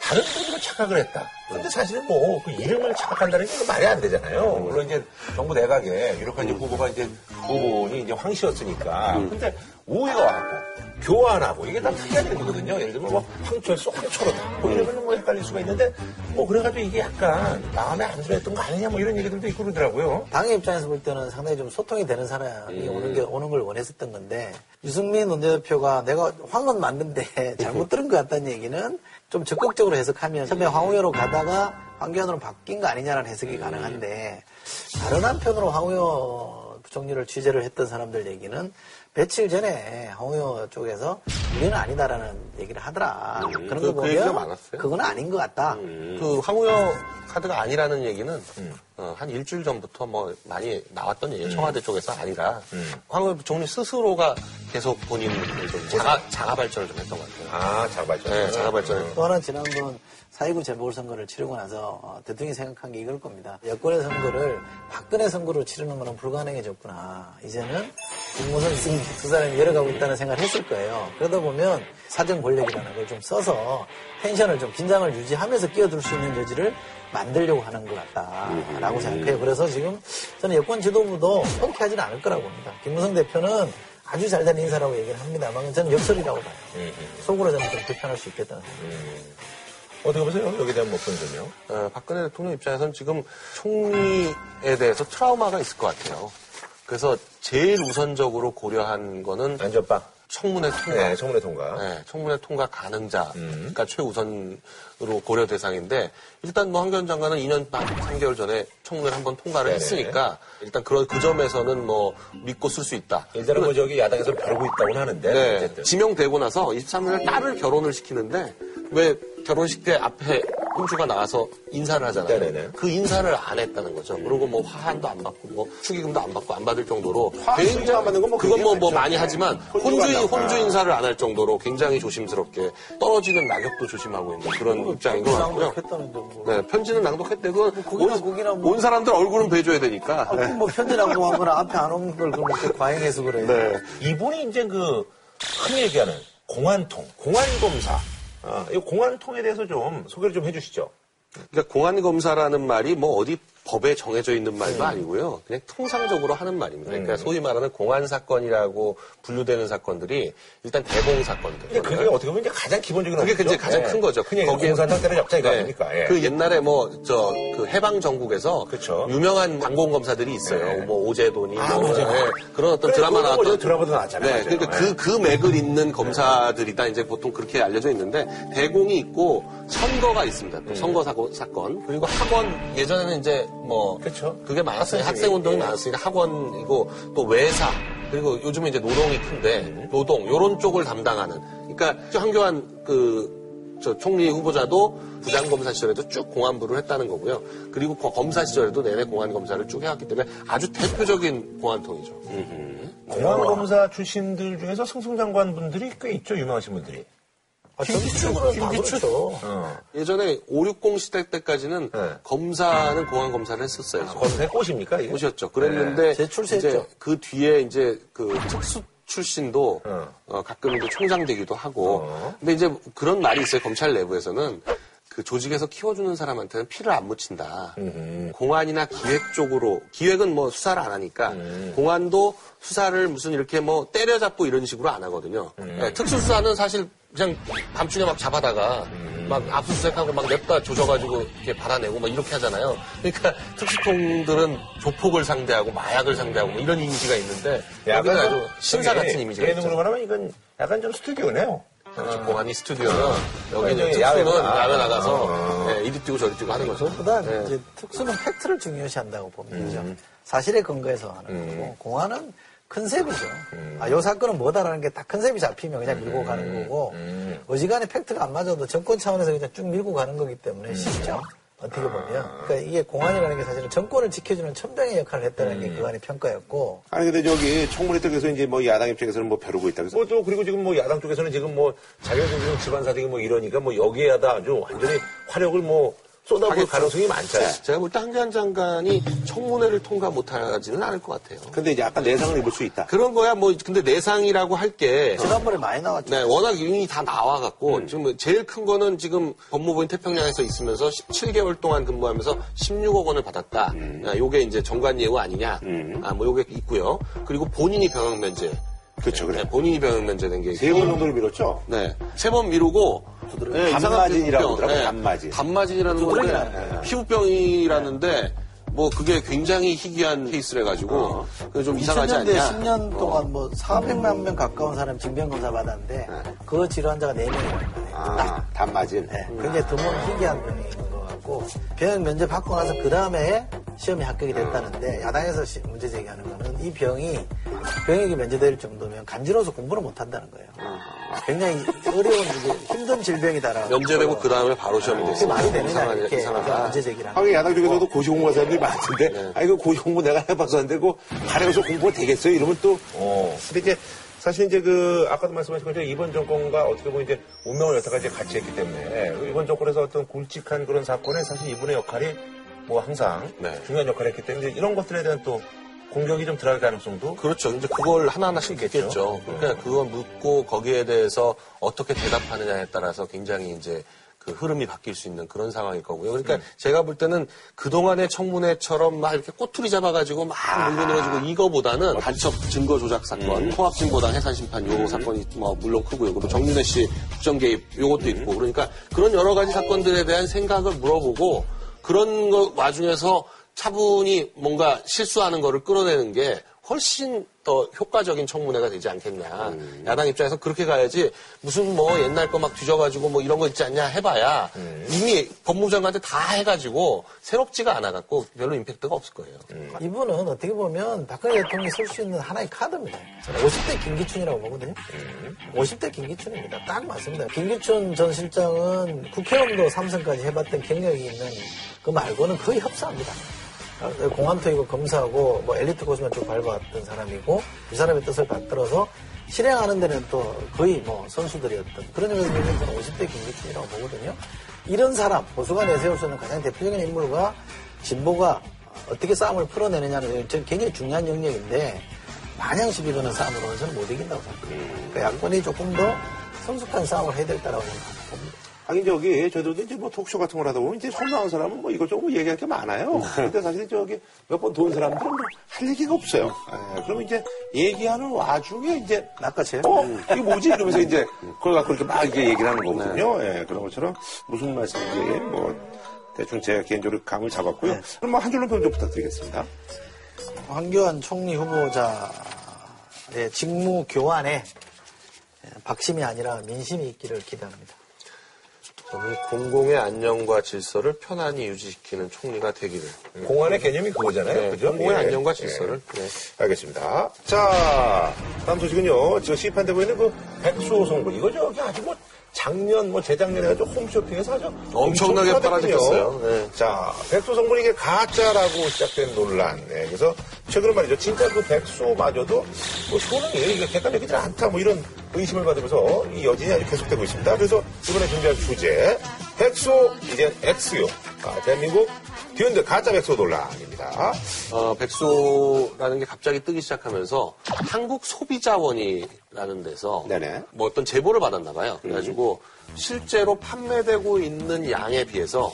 다른 분으로 착각을 했다. 근데 사실은 뭐그 이름을 착각한다는 게 말이 안 되잖아요. 물론 이제 정부 내각에 유력한 이제 후보가 이제 후보니 이제 황 씨였으니까. 근데 오해가 와갖고 교환하고 이게 다 특이한 얘기거든요. 예를 들면 뭐 황철수 황철호다. 뭐 이러면 뭐 헷갈릴 수가 있는데 뭐 그래가지고 이게 약간 마음에 안 들었던 거 아니냐 뭐 이런 얘기들도 있고 그러더라고요. 당의 입장에서 볼 때는 상당히 좀 소통이 되는 사람이 오는 게 오는 걸 원했었던 건데 유승민 원내대표가 내가 황은 맞는데 <laughs> 잘못 들은 것 같다는 얘기는 좀 적극적으로 해석하면 처음에 황우여로 가다가 황교안으로 바뀐 거 아니냐라는 해석이 가능한데 다른 한편으로 황우여 부총리를 취재를 했던 사람들 얘기는 며칠 전에 황우여 쪽에서 우리는 아니다라는 얘기를 하더라. 그런 그- 거그 보면 많았어요. 그건 아닌 것 같다. 그 황우여 카드가 아니라는 얘기는 어, 한 일주일 전부터 뭐 많이 나왔던 얘기예요. 청와대 쪽에서 아니라 황우여 부총리 스스로가 계속 본인을 좀 자가, 자가 발전을 좀 했던 것 같아요. 아, 자발전. 네, 자가 발전을. 또 하나 지난번 4.29 재보궐선거를 치르고 나서 어, 대통령이 생각한 게 이걸 겁니다. 여권의 선거를 박근혜 선거로 치르는 거는 불가능해졌구나. 이제는 김무성 두 사람이 열어가고 있다는 생각을 했을 거예요. 그러다 보면 사정 권력이라는 걸 좀 써서 텐션을 좀 긴장을 유지하면서 끼어들 수 있는 여지를 만들려고 하는 것 같다라고 생각해요. 그래서 지금 저는 여권 지도부도 흔쾌하지는 않을 거라고 봅니다. 김무성 대표는 아주 잘 된 인사라고 얘기를 합니다만 저는 역설이라고 봐요. 속으로 저는 좀 불편할 수 있겠다는 생각이 어떻게 보세요? 여기에 대한 뭐 목표는요? 어, 박근혜 대통령 입장에서는 지금 총리에 대해서 트라우마가 있을 것 같아요. 그래서 제일 우선적으로 고려한 거는 안전빵. 청문회 통과. 네, 청문회 통과. 네, 청문회 통과 가능자가 최우선으로 고려 대상인데 일단 뭐 황교안 장관은 2년 반 3개월 전에 청문회를 한번 통과를 네네. 했으니까 일단 그런 그 점에서는 뭐 믿고 쓸 수 있다. 일단은 뭐 저기 야당에서 벼르고 있다고는 하는데. 네. 지명되고 나서 23일 딸을 결혼을 시키는데 왜 결혼식 때 앞에 혼주가 나와서 인사를 하잖아요. 네네네. 그 인사를 안 했다는 거죠. 그리고 뭐 화환도 안 받고 뭐 축의금도 안 받고 안 받을 정도로 안 받는 건뭐 그건 뭐, 뭐 굉장히 많이. 하지만 혼주. 혼주 인사를 안 할 정도로 굉장히 조심스럽게 떨어지는 낙엽도 조심하고 있는 그런 입장인 것 같고요. 뭐. 네, 편지는 낭독했대. 그건 곡이나 온, 곡이나 뭐. 온 사람들 얼굴은 배줘야 되니까. 아, 그럼 뭐 편지라고 하거나 앞에 안온걸 그럼 이렇게 과잉해서 그래. 네. 이분이 이제 그 흔히 얘기하는 공안통, 공안검사. 아, 이 공안통에 대해서 좀 소개를 좀 해주시죠. 그러니까 공안 검사라는 말이 뭐 어디 법에 정해져 있는 말도 아니고요. 그냥 통상적으로 하는 말입니다. 그러니까 소위 말하는 공안 사건이라고 분류되는 사건들이 일단 대공 사건들. 근데 그게 어떻게 보면 이제 가장 기본적인 그게? 이제 가장 예. 큰 거죠. 흔히 공산당 때는 역장이 네. 아닙니까? 예. 그 옛날에 뭐 저 그 해방 전국에서 그쵸. 유명한 방공 검사들이 있어요. 네. 뭐 오제돈이 아, 뭐. 예, 그런 어떤 그래, 드라마 나왔던 드라마도 나왔잖아요. 네. 그러니까 예. 그, 그 맥을 잇는 검사들이다 이제 보통 그렇게 알려져 있는데 대공이 있고 선거가 있습니다. 또 선거 사고 사건 그리고 학원 예전에는 이제 뭐 그쵸. 그게 많았어요. 학생 운동이 예. 많았으니까 학원이고 또 외사 그리고 요즘에 이제 노동이 큰데 노동 요런 쪽을 담당하는 그러니까 황교안 그 저 총리 후보자도 부장검사 시절에도 쭉 공안부를 했다는 거고요. 그리고 거- 검사 시절에도 내내 공안검사를 쭉 해왔기 때문에 아주 대표적인 공안통이죠. 공안검사 출신들 중에서 승승장관 분들이 꽤 있죠, 유명하신 분들이. 아, 다 그렇죠. 어. 예전에 560 시대 때까지는 네. 검사는 공안 검사를 했었어요. 검사의 꽃입니까? 이게? 오셨죠. 그랬는데 재출세했죠. 이제 그 뒤에 이제 그 특수 출신도 어. 어, 가끔 이제 총장 되기도 하고. 어. 근데 이제 그런 말이 있어요. 검찰 내부에서는 그 조직에서 키워주는 사람한테는 피를 안 묻힌다. 공안이나 기획 쪽으로 기획은 뭐 수사를 안 하니까 음. 공안도 수사를 무슨 이렇게 뭐 때려잡고 이런 식으로 안 하거든요. 음. 네, 특수수사는 사실 그냥 밤중에 막 잡아다가 음. 막 압수수색하고 막 냅다 조져가지고 이렇게 받아내고 막 이렇게 하잖아요. 그러니까 특수통들은 조폭을 상대하고 마약을 상대하고 뭐 이런 이미지가 있는데 여기는 아주 신사 같은 이미지가 있죠. 예능으로 말하면 이건 약간 좀 스튜디오네요. 공안이 스튜디오는 여기는 특수는. 야외 나가서 어. 네, 이리 뛰고 저리 뛰고 하는 거죠. 그보다 네. 이제 특수는 팩트를 중요시한다고 봅니다. 사실에 근거해서 하는 거고 공안은 컨셉이죠. 아, 요 사건은 뭐다라는 게딱 컨셉이 잡히면 그냥 밀고 가는 거고 어지간히 팩트가 안 맞아도 정권 차원에서 그냥 쭉 밀고 가는 거기 때문에 쉽죠. 어떻게 보면. 그러니까 이게 공안이라는 게 사실은 정권을 지켜주는 천병의 역할을 했다는 게 그간의 평가였고. 아니 근데 저기 청문회 쪽에서 이제 뭐 야당 입장에서는 뭐 벼르고 있다. 그래서 뭐 또 그리고 지금 뭐 야당 쪽에서는 지금 뭐 자기네들 집안 사정이 뭐 이러니까 뭐 여기에다 아주 완전히 화력을 뭐 하겠죠. 가능성이 많잖아요. 제가 볼 때 한기한 장관이 청문회를 통과 못하지는 않을 것 같아요. 근데 이제 약간 내상을 입을 수 있다. 그런 거야 뭐 근데 내상이라고 할 게 지난번에 많이 나왔죠. 네, 워낙 유인이 다 나와갖고, 지금 제일 큰 거는 지금 법무부인 태평양에서 있으면서 17개월 동안 근무하면서 16억 원을 받았다. 아, 요게 이제 정관 예우 아니냐. 아, 뭐 요게 있고요. 그리고 본인이 병역 면제. 그렇죠, 그래. 네, 본인이 병역 면제된 게. 세 번 정도를 밀었죠. 네. 세 번 미루고. 네, 단마진이라고 하더라고요, 단마진. 단마진이라는 건데, 피부병이라는데, 뭐 그게 굉장히 희귀한 케이스래 가지고, 그게 좀 이상하지 2000년대 않냐. 10년 동안 뭐 400만 명 가까운 사람 징병검사 받았는데 그 질환자가 4명이라는 거예요. 아, 단마진. 네, 굉장히 드문 희귀한 병이 있는 것 같고 병역 면제 받고 나서 그 다음에 시험에 합격이 됐다는데 야당에서 시- 문제 제기하는 거는 이 병이 병역이 면제될 정도면 간지러워서 공부를 못 한다는 거예요. 굉장히 어려운 힘든 질병이다라고. 면제되고 그 다음에 바로 시험이 됐어요. 말이 되느냐 이렇게. 문제 하는 하긴 야당 쪽에서도 고시 공부한 사람들이 많은데, 아, 이거 고시 공부 내가 해봐서 안 되고, 가려서 공부가 되겠어요? 이러면 또, 어. 근데 이제 사실 이제 그 아까도 말씀하신 것처럼 이번 정권과 어떻게 보면 이제 운명을 여태까지 같이 했기 때문에 이번 정권에서 어떤 굵직한 그런 사건에 사실 이분의 역할이 뭐 항상 네. 중요한 역할을 했기 때문에 이런 것들에 대한 또 공격이 좀 들어갈 가능성도 그렇죠. 이제 그걸 하나하나씩. 묻겠죠. 그러니까 그거 묻고 거기에 대해서 어떻게 대답하느냐에 따라서 굉장히 이제 그 흐름이 바뀔 수 있는 그런 상황일 거고요. 그러니까 제가 볼 때는 그동안의 청문회처럼 막 이렇게 꼬투리 잡아가지고 막 물고 늘어지고 이거보다는 간첩 증거 조작 사건, 통합진보당 해산심판 요 사건이 뭐 물론 크고요. 그리고 정윤회 씨 국정 개입 요것도 있고 그러니까 그런 여러 가지 사건들에 대한 생각을 물어보고 그런 거 와중에서 차분히 뭔가 실수하는 거를 끌어내는 게 훨씬 더 효과적인 청문회가 되지 않겠냐. 야당 입장에서 그렇게 가야지 무슨 뭐 옛날 거 막 뒤져가지고 뭐 이런 거 있지 않냐 해봐야 이미 법무장관한테 다 해가지고 새롭지가 않아갖고 별로 임팩트가 없을 거예요. 이분은 어떻게 보면 박근혜 대통령이 쓸 수 있는 하나의 카드입니다. 저는 50대 김기춘이라고 보거든요. 50대 김기춘입니다. 딱 맞습니다. 김기춘 전 실장은 국회의원도 삼선까지 해봤던 경력이 있는 그 말고는 거의 흡사합니다. 어, 공안투이고 검사하고 뭐 엘리트 코스만 쭉 밟아왔던 사람이고 이 사람의 뜻을 받들어서 실행하는 데는 또 거의 뭐 선수들이었던 그런 의미에서 저는 50대 김기춘이라고 보거든요. 이런 사람, 보수가 내세울 수 있는 가장 대표적인 인물과 진보가 어떻게 싸움을 풀어내느냐는 저는 굉장히 중요한 영역인데 마냥 시비 거는 싸움으로는 저는 못 이긴다고 생각합니다. 그러니까 야권이 조금 더 성숙한 싸움을 해야 될 거라고 생각합니다. 하긴 저기 저도 이제 뭐 톡쇼 같은 걸 하다 보면 이제 손 나온 사람은 뭐 이것저것 뭐 얘기할 게 많아요. 근데 사실 저기 몇 번 돈 사람들은 뭐 할 얘기가 없어요. 예, 그러면 이제 얘기하는 와중에 이제 낚아채요? 어 이게 뭐지 이러면서 이제 그걸 갖고 이렇게 막 이렇게 얘기를 하는 거거든요. 예, 그런 것처럼 무슨 말씀인지 뭐 대충 제 개인적으로 감을 잡았고요. 그럼 뭐 한 줄로 평좀 부탁드리겠습니다. 황교안 총리 후보자의 직무 교환에 박심이 아니라 민심이 있기를 기대합니다. 저는 공공의 안녕과 질서를 편안히 유지시키는 총리가 되기를. 공안의 개념이 그거잖아요. 네, 그죠? 공공의 예. 안녕과 예. 질서를. 네. 알겠습니다. 자, 다음 소식은요. 지금 시판되고 있는 그 백수호 송군. 이거 저기 아주 뭐 작년, 뭐 재작년에 아주 홈쇼핑에서 아주 엄청나게 엄청. 팔았거든요. 네. 자, 백수 송군 이게 가짜라고 시작된 논란. 네, 그래서 최근에 말이죠. 진짜 그 백수마저도 뭐 효능이 이게 객관적이지 않다. 뭐 이런 의심을 받으면서 이 여진이 아주 계속되고 있습니다. 그래서 이번에 준비한 주제. 백수, 이제 X요. 아, 대한민국 뒤흔들 가짜 백수 논란입니다. 어, 백소라는 게 갑자기 뜨기 시작하면서 한국 소비자원이라는 데서 네네. 뭐 어떤 제보를 받았나 봐요. 그래가지고 실제로 판매되고 있는 양에 비해서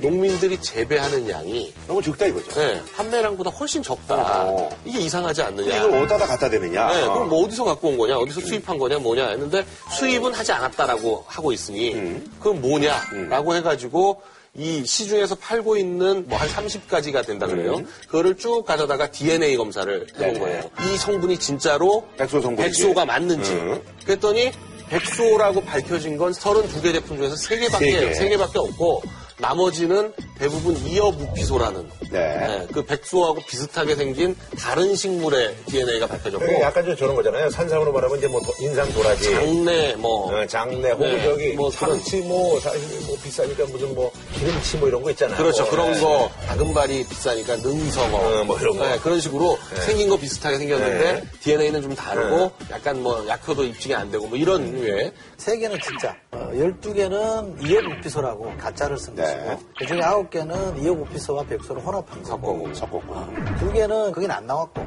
농민들이 재배하는 양이 너무 적다 이거죠. 네, 판매량보다 훨씬 적다. 어. 이게 이상하지 않느냐. 이걸 어디다 갖다 대느냐. 네, 그럼 뭐 어디서 갖고 온 거냐, 어디서 수입한 거냐, 뭐냐 했는데 수입은 하지 않았다라고 하고 있으니 그건 뭐냐라고 해가지고 이 시중에서 팔고 있는 뭐 한 30가지가 된다 그래요. 그거를 쭉 가져다가 DNA 검사를 해본 네네. 거예요. 이 성분이 진짜로 백소 성분인지. 백소가 맞는지. 음. 그랬더니 백소라고 밝혀진 건 32개 제품 중에서 세 3개밖에, 개. 세 개밖에 없고 나머지는 대부분 이어부피소라는 네. 네, 그 백소하고 비슷하게 생긴 다른 식물의 DNA가 밝혀졌고 약간 좀 저런 거잖아요. 산삼으로 말하면 이제 뭐 도- 인삼 도라지. 장내 뭐 어, 장내, 혹은 네, 저기, 뭐 그런- 상치, 뭐, 사실 뭐 비싸니까 무슨 뭐, 기름치 뭐 이런 거 있잖아요. 그렇죠. 뭐, 그런 네. 거 다금발이 비싸니까 능성어 어, 뭐 이런 거. 네, 그런 식으로 생긴 거 비슷하게 생겼는데 네. DNA는 좀 다르고 약간 뭐 약효도 입증이 안 되고 뭐 이런 류의 세 개는 진짜, 어, 12개는 이억 우피소라고 가짜를 쓴 네. 것이고, 그 중에 아홉 개는 이억 우피소와 백소를 혼합한 거고, 섞었고. 두 개는 거긴 안 나왔고,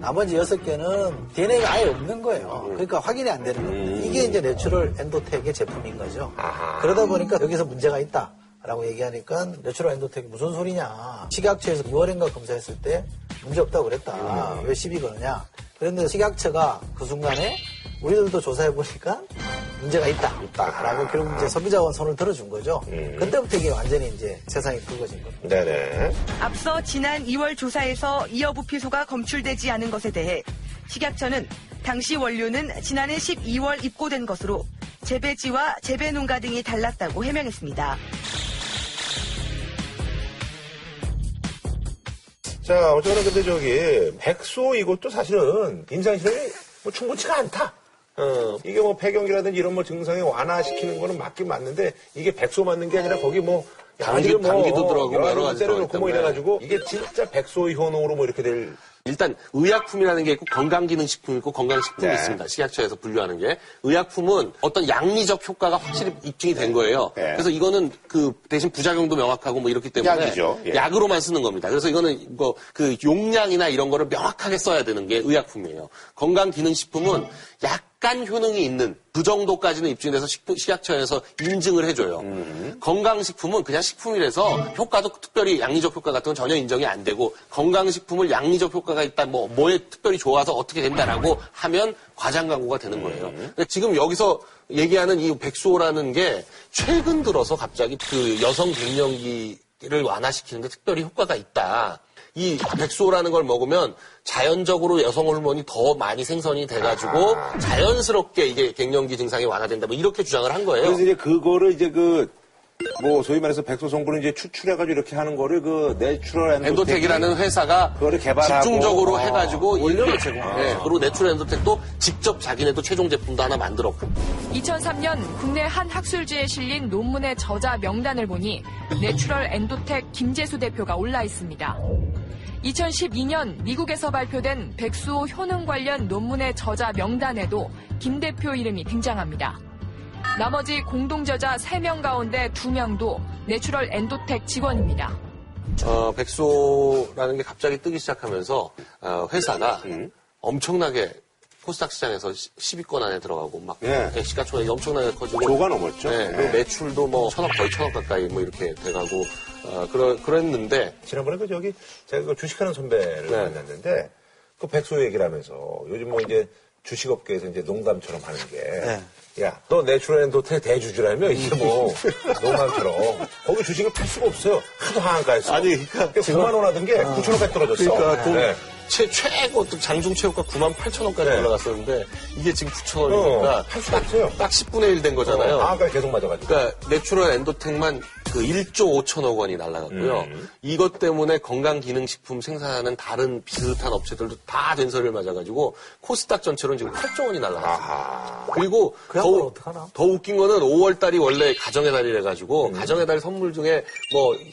나머지 여섯 개는 DNA가 아예 없는 거예요. 그러니까 확인이 안 되는 겁니다. 이게 이제 내추럴 엔도텍의 제품인 거죠. 그러다 보니까 여기서 문제가 있다. 라고 얘기하니까 내추럴 엔도텍이 무슨 소리냐. 식약처에서 2월인가 검사했을 때 문제 없다고 그랬다. 왜 시비 거느냐. 그런데 식약처가 그 순간에 우리들도 조사해 보니까 문제가 있다. 라고 결국 이제 소비자원 손을 들어준 거죠. 그때부터 이게 완전히 이제 세상이 굵어진 겁니다. 네네. 앞서 지난 2월 조사에서 이어부피소가 검출되지 않은 것에 대해 식약처는 당시 원료는 지난해 12월 입고된 것으로 재배지와 재배 농가 등이 달랐다고 해명했습니다. 자, 어쨌거나 근데 저기, 백소 이것도 사실은 임상실험이 뭐 충분치가 않다. 어, 이게 뭐 폐경이라든지 이런 뭐 증상에 완화시키는 거는 맞긴 맞는데 이게 백소 맞는 게 아니라 거기 뭐 당기- 가지 당기도 들어가고 여러 가지 때려놓고 뭐 이래가지고 이게 진짜 백소 효능으로 뭐 이렇게 될 일단 의약품이라는 게 있고 건강기능식품이 있고 건강식품이 네. 있습니다. 식약처에서 분류하는 게 의약품은 어떤 양리적 효과가 확실히 입증이 된 거예요. 네. 그래서 이거는 그 대신 부작용도 명확하고 뭐 이렇기 때문에 약이죠. 예. 약으로만 쓰는 겁니다. 그래서 이거는 뭐 그 용량이나 이런 거를 명확하게 써야 되는 게 의약품이에요. 건강기능식품은 약간 약간 효능이 있는 그 정도까지는 입증이 돼서 식품, 식약처에서 인증을 해줘요. 건강식품은 그냥 식품이라서 효과도 특별히 양리적 효과 같은 건 전혀 인정이 안 되고 건강식품을 양리적 효과가 있다, 뭐, 뭐에 특별히 좋아서 어떻게 된다라고 하면 과장 광고가 되는 거예요. 근데 지금 여기서 얘기하는 이 백수호라는 게 최근 들어서 갑자기 그 여성 갱년기를 완화시키는데 특별히 효과가 있다. 이 백수호라는 걸 먹으면 자연적으로 여성 호르몬이 더 많이 생성이 돼가지고 자연스럽게 이게 갱년기 증상이 완화된다. 뭐 이렇게 주장을 한 거예요. 그래서 이제 그거를 이제 그, 뭐, 소위 말해서 백수오 성분을 이제 추출해가지고 이렇게 하는 거를 그, 내추럴 엔도텍 이라는 회사가 그거를 개발하고 집중적으로 어, 해가지고 원료를 이렇게- 제공하죠. 네, 그리고 내추럴 엔도텍도 직접 자기네도 최종 제품도 하나 만들었고 2003년 국내 한 학술지에 실린 논문의 저자 명단을 보니 내추럴 엔도텍 김재수 대표가 올라 있습니다. 2012년 미국에서 발표된 백수오 효능 관련 논문의 저자 명단에도 김 대표 이름이 등장합니다. 나머지 공동 저자 3명 가운데 2명도 내추럴 엔도텍 직원입니다. 어, 백수오라는 게 갑자기 뜨기 시작하면서 어, 회사가 엄청나게 코스닥 시장에서 10위권 안에 들어가고 막 예. 시가총액이 엄청나게 커지고 조가 넘었죠. 네, 예. 매출도 뭐 천억 거의 천억 가까이 뭐 이렇게 돼가고 어, 그러, 그랬는데 지난번에 그 저기 제가 그 주식하는 선배를 네. 만났는데 그 백수오 얘기를 하면서 요즘 뭐 이제 주식업계에서 이제 농담처럼 하는 게 야, 너 내추럴 엔도텍 대주주라며 이게 뭐 농담처럼 거기 주식을 팔 수가 없어요. 하도 하한가에서. 아니, 그러니까 9만 원 하던 게 9천 원까지 떨어졌어. 그러니까 돈 네. 최, 최고 또 장중 최고가 9만 8천 원까지 네. 올라갔었는데 이게 지금 9천 원이니까 어, 팔 수가 없어요. 딱 10분의 1 된 거잖아요. 하한가에 계속 맞아가지고. 그러니까 내추럴 엔도텍만 그 1조 5천억 원이 날라갔고요. 음. 이것 때문에 건강기능식품 생산하는 다른 비슷한 업체들도 다 된서리를 맞아가지고 코스닥 전체로는 지금 8조 원이 날라갔어요. 아하. 그리고 그 더? 더 웃긴 거는 5월 달이 원래 가정의 달이라 가지고 가정의 달 선물 중에 뭐 음.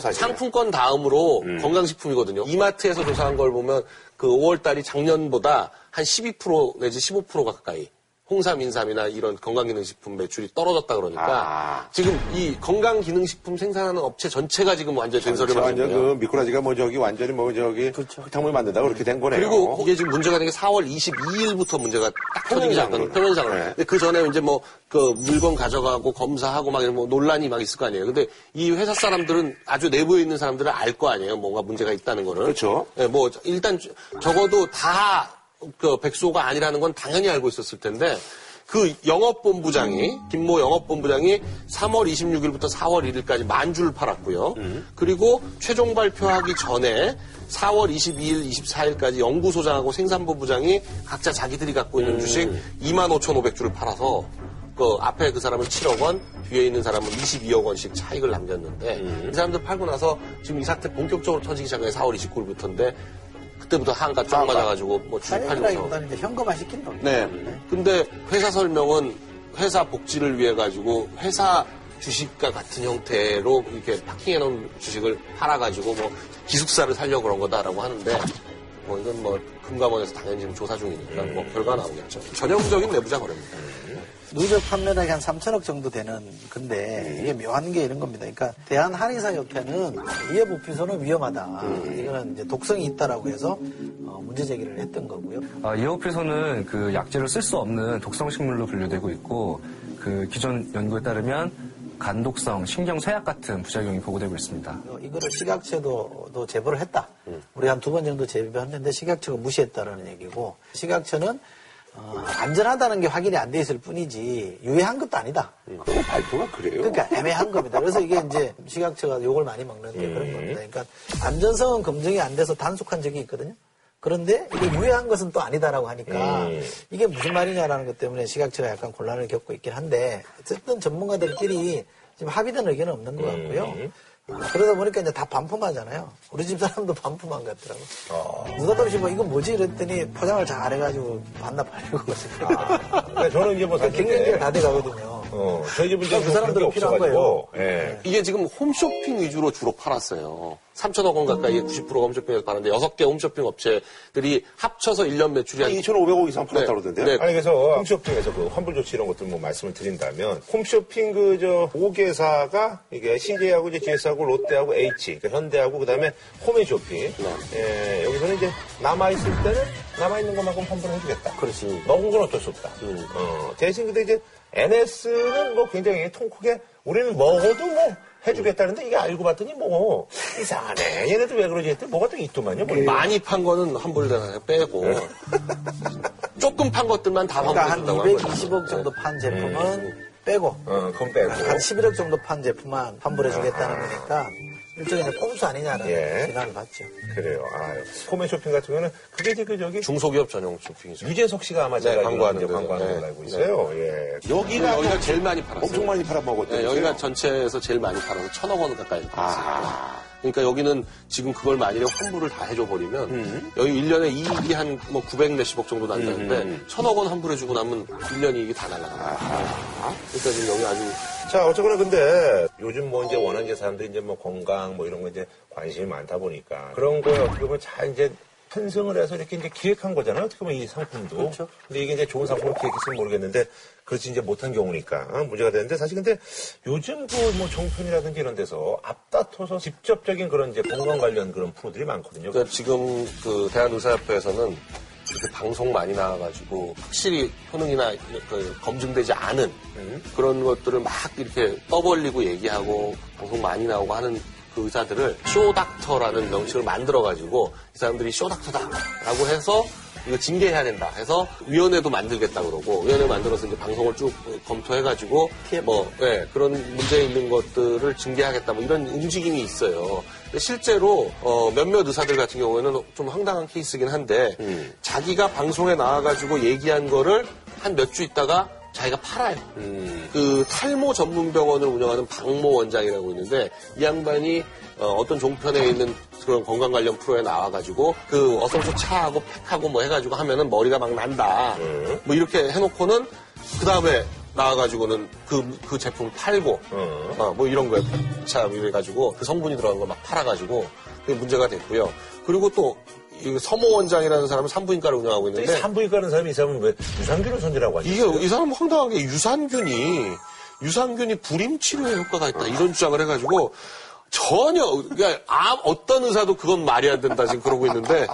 사실은. 음. 상품권 다음으로 건강식품이거든요. 이마트에서 조사한 걸 보면 그 5월 달이 작년보다 한 12% 내지 15% 가까이 홍삼, 인삼이나 이런 건강기능식품 매출이 떨어졌다 그러니까 아. 지금 이 건강기능식품 생산하는 업체 전체가 지금 완전 된소리 그렇죠. 맞은 완전. 그 미꾸라지가 뭐 저기 완전히 뭐 저기 흙탕물 만든다고 그렇게 된 거네요. 그리고 이게 지금 문제가 된 게 4월 22일부터 문제가 딱 터지기 시작한 표면상으로. 표면상으로. 네. 근데 그 전에 이제 뭐 그 물건 가져가고 검사하고 막 이런 뭐 논란이 막 있을 거 아니에요. 근데 이 회사 사람들은 아주 내부에 있는 사람들은 알 거 아니에요. 뭔가 문제가 있다는 거를. 그렇죠. 예, 뭐 일단 적어도 다 그 백수호가 아니라는 건 당연히 알고 있었을 텐데 그 영업본부장이 김모 영업본부장이 3월 26일부터 4월 1일까지 만줄 팔았고요. 그리고 최종 발표하기 전에 4월 22일, 24일까지 연구소장하고 생산부부장이 각자 자기들이 갖고 있는 주식 2만 5,500주를 팔아서 그 앞에 그 사람은 7억 원, 뒤에 있는 사람은 22억 원씩 차익을 남겼는데 이 사람들 팔고 나서 지금 이 사태 본격적으로 터지기 시작한 게 4월 29일부터인데 그때부터 한가 쫙 맞아가지고 뭐 사례라기보다는 이제 현금화 시킨 겁니다. 네. 근데 회사 설명은 회사 복지를 위해 가지고 회사 주식과 같은 형태로 이렇게 파킹해 놓은 주식을 팔아가지고 뭐 기숙사를 살려고 그런 거다라고 하는데 뭐 이건 뭐 금감원에서 당연히 지금 조사 중이니까 뭐 결과 나오겠죠. 전형적인 내부자 거래입니다. 누적 판매량이 한 3천억 정도 되는 건데 이게 묘한 게 이런 겁니다. 그러니까 대한 한의사 협회는 이해 부피소는 위험하다. 이거는 이제 독성이 있다라고 해서 어, 문제 제기를 했던 거고요. 아, 이어필소는 그 약재로 쓸수 없는 독성 식물로 분류되고 있고 그 기존 연구에 따르면 간독성, 신경쇠약 같은 부작용이 보고되고 있습니다. 어, 이거를 식약처도 도 제보를 했다. 우리 한 두 번 정도 제보했는데 식약처가 무시했다는 얘기고 식약처는 어, 안전하다는 게 확인이 안 돼 있을 뿐이지 유해한 것도 아니다. 그거 발표가 그래요. 그러니까 애매한 겁니다. 그래서 이게 이제 식약처가 욕을 많이 먹는 게 그런 겁니다. 그러니까 안전성은 검증이 안 돼서 단속한 적이 있거든요. 그런데 이게 유해한 것은 또 아니다라고 하니까 이게 무슨 말이냐라는 것 때문에 식약처가 약간 곤란을 겪고 있긴 한데 어쨌든 전문가들끼리 지금 합의된 의견은 없는 것 같고요. 어, 그러다 보니까 이제 다 반품하잖아요. 우리 집 사람도 반품한 것 같더라고. 느닷없이 뭐 이거 뭐지 이랬더니 포장을 잘 해가지고 반납하려고 그러니까 저는 이제 뭐 사실 갱년기가 다 돼가거든요. 어, 저희 집은 이제 그 사람들은 필요한 거예요. 예. 이게 지금 홈쇼핑 위주로 주로 팔았어요. 3천억 원 가까이 90%가 홈쇼핑에서 파는데 6개 홈쇼핑 업체들이 합쳐서 1년 매출이 한 2,500억 이상 팔았다고 그러던데요? 네. 아니 그래서 홈쇼핑에서 그 환불 조치 이런 것들 뭐 말씀을 드린다면 홈쇼핑 그 저 5개사가 이게 CJ하고 이제 GS하고 롯데하고 H, 그러니까 현대하고 그다음에 홈앤쇼핑. 예, 여기서는 이제 남아 있을 때는 남아 있는 것만큼 환불을 해주겠다. 그렇지. 먹은 건 어쩔 수 없다. 어, 대신 근데 이제 NS는 뭐 굉장히 통 크게 우리는 먹어도 뭐 해주겠다는데 이게 알고 봤더니 뭐 이상하네. 얘네들 왜 그러지 했더니 뭐가 또 있더만요. 뭐. 많이 판 거는 환불되나 빼고 조금 판 것들만 다 그러니까 한 환불해준다고 한 거죠. 220억 정도 판 제품은 빼고 어, 그건 빼고. 한 11억 정도 판 제품만 환불해주겠다는 거니까 일종의 꼼수 아니냐는 예. 비난을 받죠. 그래요. 아유. 홈앤쇼핑 같은 경우는 그게 이제 그 저기 중소기업 전용 쇼핑이죠. 유재석 씨가 아마 네, 제가 광고하는 데요. 광고하는 네. 걸로 알고 있어요. 예. 여기가 여기가 제일 많이 팔았어요. 엄청 많이 팔아먹었대요. 네, 여기가 전체에서 제일 많이 팔아서 천억 원 가까이 팔았어요. 그러니까 여기는 지금 그걸 만일에 환불을 다 해줘 버리면 여기 1년에 이익이 한 뭐 900 몇십억 정도 난다는데 천억 원 환불해주고 나면 1년 이익이 다 날아갑니다. 그러니까 지금 여기 아주 자, 어쨌거나 근데 요즘 뭐 이제 워낙 이제 사람들이 이제 뭐 건강 뭐 이런 거 이제 관심이 많다 보니까 그런 거에 어떻게 보면 잘 이제 편성을 해서 이렇게 이제 기획한 거잖아요. 어떻게 보면 이 상품도. 그렇죠. 근데 이게 이제 좋은 상품을 기획했으면 모르겠는데 그렇지 이제 못한 경우니까 문제가 되는데 사실 근데 요즘 그뭐 종편이라든지 이런 데서 앞다퉈서 직접적인 그런 이제 건강 관련 그런 프로들이 많거든요. 그러니까 지금 그 대한의사협회에서는 방송 많이 나와가지고 확실히 효능이나 그 검증되지 않은 그런 것들을 막 이렇게 떠벌리고 얘기하고 방송 많이 나오고 하는 그 의사들을 쇼닥터라는 명칭을 만들어가지고 이 사람들이 쇼닥터다라고 해서 이거 징계해야 된다 해서 위원회도 만들겠다 그러고 위원회 만들어서 이제 방송을 쭉 검토해가지고 뭐 예, 그런 문제 있는 것들을 징계하겠다 뭐 이런 움직임이 있어요. 실제로 어, 몇몇 의사들 같은 경우에는 좀 황당한 케이스긴 한데 자기가 방송에 나와가지고 얘기한 거를 한 몇 주 있다가 자기가 팔아요. 그 탈모 전문 병원을 운영하는 박모 원장이라고 있는데 이 양반이 어, 떤 종편에 있는 그런 건강 관련 프로에 나와가지고 그 어성초 차하고 팩하고 뭐 해가지고 하면은 머리가 막 난다. 뭐 이렇게 해놓고는 그 다음에 나와가지고는 그, 그 제품을 팔고 어, 뭐 이런 거에 참 이래가지고 그 성분이 들어간 걸막 팔아가지고 그게 문제가 됐고요. 그리고 또이 서모 원장이라는 사람은 산부인과를 운영하고 있는데 산부인과 하는 사람이 이 사람은 왜 유산균을 손질하고 하지? 이게 이 사람 황당한 게 유산균이 유산균이 불임 치료에 효과가 있다 이런 주장을 해가지고 전혀 그러니까 아, 어떤 의사도 그건 말이 안 된다 지금 그러고 있는데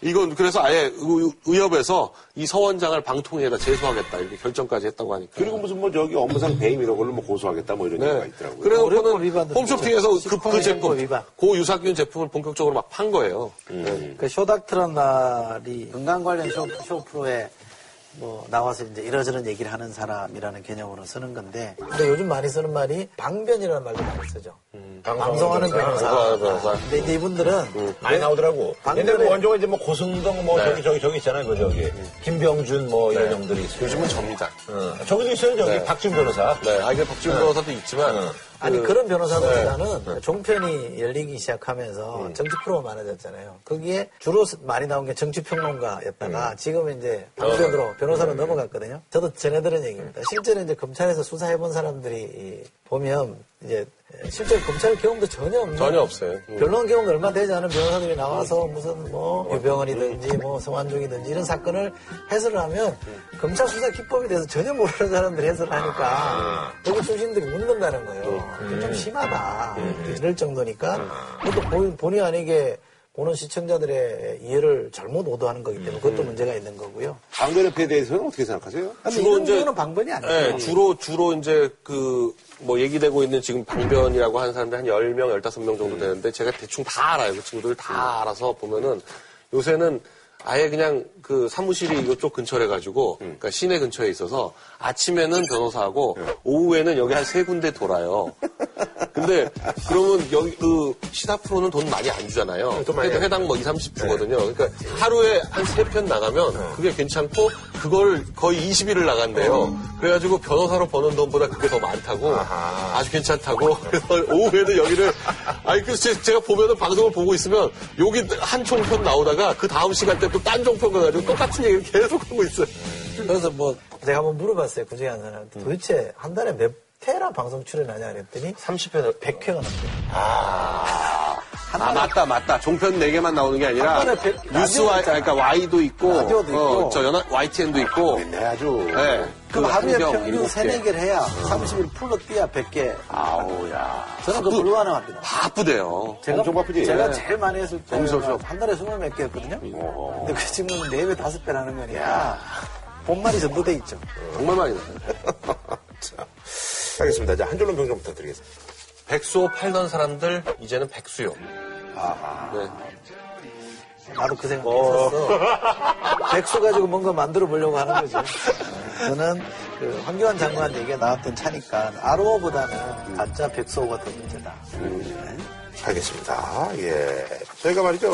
이건 그래서 아예 의- 의협에서 이 서원장을 방통위에다 제소하겠다 이렇게 결정까지 했다고 하니까 그리고 무슨 뭐 저기 업무상 배임 이런 걸로 뭐 고소하겠다 뭐 이런 얘기가 네. 있더라고요. 그래서 그는 홈쇼핑에서 그, 그 제품 위반. 고 유산균 제품을 본격적으로 막 판 거예요. 네. 그 쇼닥트란 말이 건강 관련 쇼, 쇼 프로에 뭐 나와서 이제 이러저런 얘기를 하는 사람이라는 개념으로 쓰는 건데 근데 요즘 많이 쓰는 말이 방변이라는 말도 많이 쓰죠. 방송하는 변호사. 방송하는 변호사. 근데 이제 이분들은 많이 나오더라고. 방금 근데 그 전에- 원조가 이제 뭐 고승동 뭐 네. 저기 저기 저기 있잖아요. 그 저기 김병준 뭐 이런 형들이 있어요. 요즘은 접니다. 어. 저기도 있어요. 저기 네. 박준 변호사. 네, 아 이게 박지훈 변호사도 있지만 어. 아니 그- 그런 변호사보다는 종편이 열리기 시작하면서 정치 프로가 많아졌잖아요. 거기에 주로 많이 나온 게 정치 평론가였다가 지금 이제 방변으로 변호사로 넘어갔거든요. 저도 전해 들은 얘기입니다. 실제로 이제 검찰에서 수사해본 사람들이 보면 이제 실제 검찰 경험도 전혀 없는 전혀 없어요. 음. 변론 경험도 얼마 되지 않은 변호사들이 나와서 무슨 뭐 유병헌이든지 뭐 성완종이든지 이런 사건을 해설을 하면 검찰 수사 기법에 대해서 전혀 모르는 사람들이 해설을 하니까 거기 출신들이 묻는다는 거예요. 좀 심하다. 이럴 정도니까 그것도 본- 본의 아니게 보는 시청자들의 이해를 잘못 오도하는 거기 때문에 그것도 문제가 있는 거고요. 방변협회에 대해서는 어떻게 생각하세요? 주로 이제- 방법이 아니에요. 네, 주로, 주로 이제 그, 뭐 얘기되고 있는 지금 방변이라고 하는 사람들 한 10명, 15명 정도 되는데 제가 대충 다 알아요. 그 친구들 다 알아서 보면은 요새는 아예 그냥 그 사무실이 이쪽 근처래 가지고 그러니까 시내 근처에 있어서 아침에는 변호사하고 오후에는 여기 한 세 군데 돌아요. <laughs> 근데 그러면 여기 그 시사 프로는 돈 많이 안 주잖아요. 돈 많이 회- 안 회당 뭐 2, 30 주거든요. 그러니까 하루에 한 세 편 나가면 그게 괜찮고 그걸 거의 20일을 나간대요. 그래가지고 변호사로 버는 돈보다 그게 더 많다고 아주 괜찮다고 <laughs> 그래서 오후에는 여기를 아니 그 제- 제가 보면은 방송을 보고 있으면 여기 한 총편 나오다가 그 다음 시간대 또딴 종편 가가지고 똑같은 얘기를 계속 하고 있어요. 그래서 뭐 제가 한번 물어봤어요. 그중에 한 사람한테 도대체 한 달에 몇 회나 방송 출연하냐 그랬더니 30회 100회가 넘게. 아 맞다 맞다 종편 4 개만 나오는 게 아니라 뉴스와 라디오가 그러니까 Y도 있고 라디오도 어, 있고. 저 연합 YTN도 있고 네, 아주. 네. 그럼 그 하루에 평균 일곱 세네 개. 개를 해야 30일 풀로 뛰야 100개. 아우야. 저는 그 불가능합니다. 바쁘대요. 제가, 엄청 바쁘지. 제가 네. 제일 많이 했을 때 정신없어. 한 달에 스물 몇개 했거든요. 어. 근데 그 친구는 네배 다섯 배라는 거니까 본말이 전부 돼 있죠. 정말 많이 나요. 자, <laughs> 알겠습니다. 자, 한 줄로 평좀 부탁드리겠습니다. 백수호 팔던 사람들 이제는 백수요. 네. 나도 그 생각 했었어. 백수 가지고 뭔가 만들어 보려고 하는 거죠. 저는 그 황교안 장관 얘기가 나왔던 차니까 아로어보다는 가짜 백수호가 더 문제다. 알겠습니다. 예. 저희가 말이죠.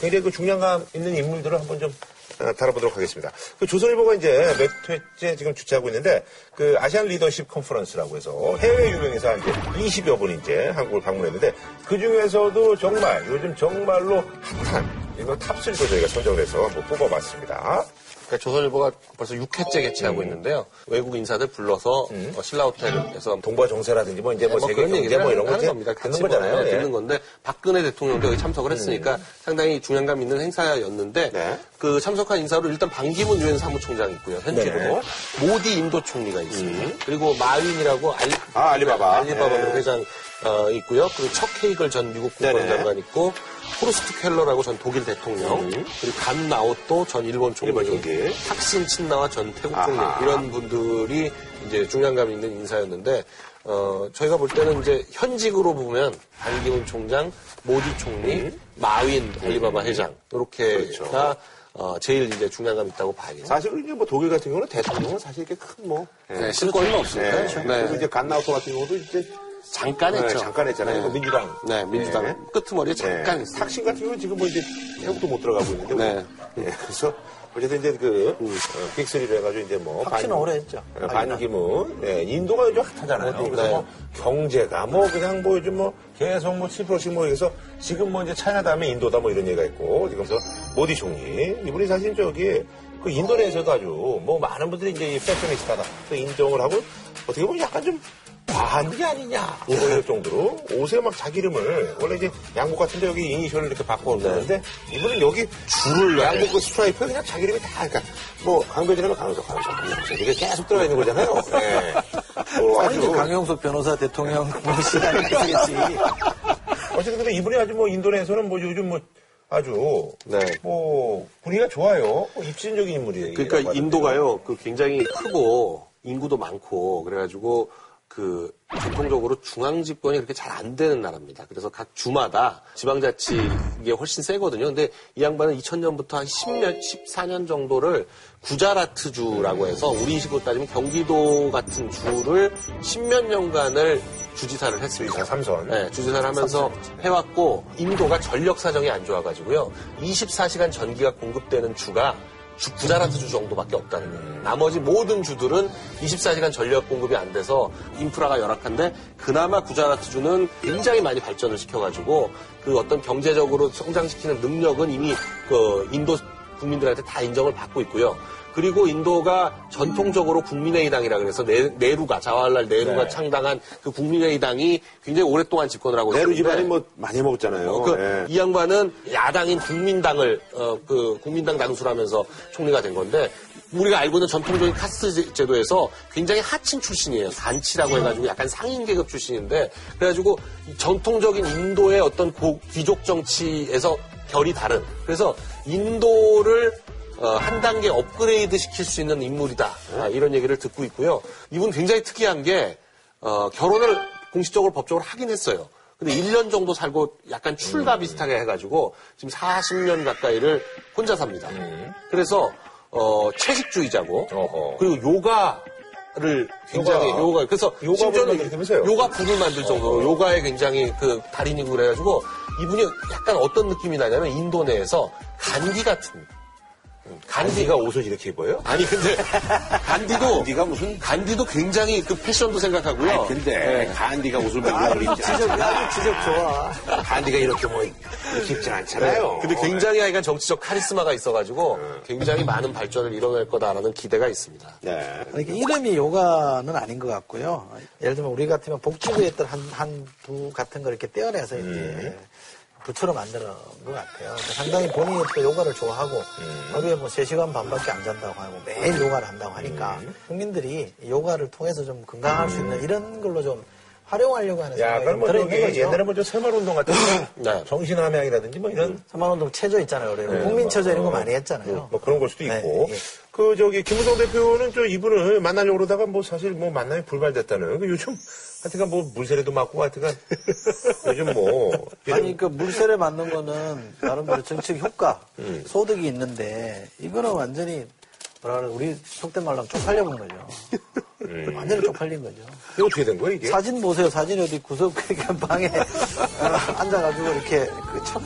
굉장히 그 중량감 있는 인물들을 한번 좀 어, 다뤄보도록 하겠습니다. 그 조선일보가 이제 몇 회째 지금 주최하고 있는데 그 아시안 리더십 컨퍼런스라고 해서 해외 유명 인사 이제 20여 분 이제 한국을 방문했는데 그 중에서도 정말 요즘 정말로 핫한 이거 top3도 저희가 선정해서 한번 뽑아봤습니다. 그러니까 조선일보가 벌써 6회째 개최하고 있는데요. 외국 인사들 불러서 어, 신라 호텔에서 동북아 정세라든지 뭐 이제 뭐, 뭐 세계 그런 얘기를 뭐 이런 거 하는 겁니다. 듣는 같이 거잖아요. 뭐, 네, 예. 듣는 건데 박근혜 대통령도 여기 참석을 했으니까 상당히 중량감 있는 행사였는데 네. 그 참석한 인사로 일단 반기문 유엔 사무총장이 있고요. 현직으로 네. 모디 인도 총리가 있습니다. 그리고 마윈이라고 알리, 아, 알리바바. 알리바바 네. 회장 어, 있고요. 그리고 척 헤이글 전 미국. 국방장관 있고 호르스트 켈러라고 전 독일 대통령 그리고 간 나오토 전 일본 총리, 일본 총리. 탁신 친나왓 전 태국. 총리 이런 분들이 이제 중량감 있는 인사였는데 어, 저희가 볼 때는 이제 현직으로 보면 반기문 총장, 모디 총리, 마윈 알리바바 회장 이렇게가 어, 제일 이제 중량감 있다고 봐야겠죠. 사실은 이제 뭐 독일 같은 경우는 대통령은 사실 이렇게 큰 뭐. 네, 실권은 없습니다. 네. 네. 그리고 이제 간 나오토 같은 경우도 이제 잠깐 했죠. 네, 잠깐 했잖아요. 네. 그 민주당. 네, 민주당 네. 끄트머리에 잠깐 네. 했어요. 탁신 같은 경우는 지금 뭐 이제 태국도 못 들어가고 있는데. 뭐. 네. 예, 그래서 어쨌든 이제 그, 어, 빅3로 해가지고 이제 뭐. 탁신은 오래 했죠. 어, 반기문. 네, 인도가 요즘 핫하잖아요. 그래서 네. 뭐 경제가 뭐 그냥 뭐 요즘 뭐 계속 뭐 7%씩 뭐 해서 지금 뭐 이제 차이나 다음에 인도다 뭐 이런 얘기가 있고 지금 서 모디 총리. 이분이 사실 저기 그 인도네시아도 아주 뭐 많은 분들이 이제 이 패셔니스타다 또 인정을 하고 어떻게 보면 약간 좀 과한 게 아니냐 뭐 이럴 정도로 옷에 막 자기 이름을 원래 이제 양복 같은데 여기 이니셜을 이렇게 바꿔놓는데 이분은 여기 줄을 양복 그 스트라이프에 그냥 자기 이름이 다 그러니까 뭐 강변이라면 강효석 강효석 강효석 이게 계속 들어가 있는 거잖아요. <laughs> 네. 뭐 아니, 강영석 변호사 대통령 뭐 시간이 <laughs> 있겠지. 어쨌든 근데 이분이 아주 뭐 인도네시아는 뭐 요즘 뭐 아주 네. 뭐 분위기가 좋아요. 뭐 입신적인 인물이에요. 그러니까 인도가요, 그 굉장히 크고 인구도 많고 그래가지고 그 전통적으로 중앙 집권이 그렇게 잘 안 되는 나라입니다. 그래서 각 주마다 지방자치 이게 훨씬 세거든요. 근데 이 양반은 2000년부터 한 10년, 14년 정도를 구자라트주라고 해서 우리 식으로 따지면 경기도 같은 주를 10몇 년간을 주지사를 했습니다. 삼선. 네, 주지사를 하면서 해왔고 인도가 전력 사정이 안 좋아가지고요. 24시간 전기가 공급되는 주가 주 구자라트 주 정도밖에 없다는 거예요. 나머지 모든 주들은 24시간 전력 공급이 안 돼서 인프라가 열악한데 그나마 구자라트 주는 굉장히 많이 발전을 시켜가지고 그 어떤 경제적으로 성장시키는 능력은 이미 그 인도 국민들한테 다 인정을 받고 있고요. 그리고 인도가 전통적으로 국민의당이라 그래서 네, 네루가 자와할랄 네루가 네. 창당한 그 국민의당이 굉장히 오랫동안 집권을 하고 네루 있습니다. 집안이 뭐 많이 먹었잖아요. 어, 그, 예. 이 양반은 야당인 국민당을 어, 그 국민당 당수라면서 총리가 된 건데 우리가 알고 있는 전통적인 카스트 제- 제도에서 굉장히 하층 출신이에요. 단치라고 해가지고 약간 상인 계급 출신인데 그래가지고 이 전통적인 인도의 어떤 고- 귀족 정치에서 결이 다른. 그래서 인도를 어, 한 단계 업그레이드 시킬 수 있는 인물이다. 아, 이런 얘기를 듣고 있고요. 이분 굉장히 특이한 게 어, 결혼을 공식적으로 법적으로 하긴 했어요. 근데 1년 정도 살고 약간 출가 비슷하게 해가지고 지금 40년 가까이를 혼자 삽니다. 그래서 어, 채식주의자고 어허. 그리고 요가를 굉장히 요가. 요가, 그래서 요가부를 심지어는? 요가 부를 만들 정도로 요가에 굉장히 그 달인이고 그래가지고 이분이 약간 어떤 느낌이 나냐면 인도 내에서 간디 같은 간디가 옷을 이렇게 입어요? 아니 근데 간디도 <laughs> 간디가 무슨 간디도 굉장히 그 패션도 생각하고요. 아니, 근데 간디가 옷을 맨날 입지 지적, 않잖아. 지적 좋아. 간디가 이렇게 뭐 이렇게 입진 않잖아요. 근데 굉장히 하여간 정치적 카리스마가 있어가지고 굉장히 많은 발전을 이뤄낼 거다라는 기대가 있습니다. 네. 그러니까 이름이 요가는 아닌 것 같고요. 예를 들면 우리 같으면 복지부에 있던 한, 한, 두 같은 걸 이렇게 떼어내서 이제 부처로 만드는 것 같아요. 상당히 본인이 또 요가를 좋아하고 하루에 뭐 3시간 반밖에 안 잔다고 하고 매일 요가를 한다고 하니까 국민들이 요가를 통해서 좀 건강할 수 있는 이런 걸로 좀 활용하려고 하는 생각이 약간 좀뭐 들어있는 거죠. 옛날에 뭐저 새마을운동 같은 거 <laughs> 네. 정신함양이라든지 뭐 이런 서만운동 체조 있잖아요. 우리 국민체조 이런 거 많이 했잖아요. 뭐 그런 걸 수도 네, 있고. 예. 그 저기 김우성 대표는 저 이분을 만나려고 그러다가 뭐 사실 뭐 만남이 불발됐다는. 그 요즘 하여튼간 뭐 물세례도 맞고 하여튼간 <laughs> 요즘 뭐 아니, 그 물세례 맞는 거는 나름대로 정책 효과, 음. 소득이 있는데 이거는 완전히 뭐라 그래 우리 속된 말로 하면 쪽팔려 본 거죠. 음. 완전히 쪽팔린 거죠. 이게 어떻게 된 거야 이게? 사진 보세요. 사진 어디 구석 <laughs> 방에 어, 앉아가지고 이렇게 그 참.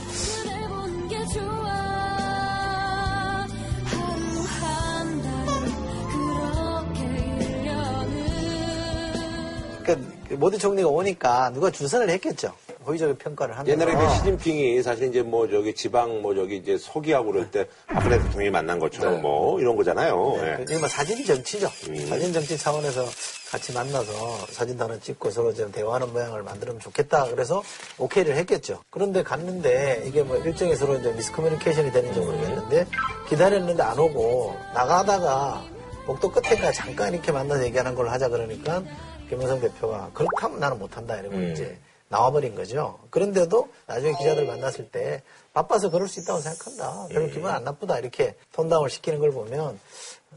그러니까 모디 총리가 오니까 누가 주선을 했겠죠. 호의적인 평가를 하면서. 옛날에 그 시진핑이 사실 이제 뭐 저기 지방 뭐 저기 이제 소기하고 그럴 때 박근혜 대통령이 만난 것처럼 뭐 이런 거잖아요. 예. 이게 뭐 사진 정치죠. 사진 정치 차원에서 같이 만나서 사진 하나 찍고 서로 좀 대화하는 모양을 만들면 좋겠다. 그래서 오케이를 했겠죠. 그런데 갔는데 이게 뭐 일정이 서로 이제 미스커뮤니케이션이 되는지 모르겠는데 기다렸는데 안 오고 나가다가 복도 끝에까지 잠깐 이렇게 만나서 얘기하는 걸로 하자 그러니까 김영삼 대표가 그렇게 하면 나는 못한다 이러고 이제 나와버린 거죠. 그런데도 나중에 기자들 만났을 때 바빠서 그럴 수 있다고 생각한다. 별로 기분 안 나쁘다. 이렇게 톤다운을 시키는 걸 보면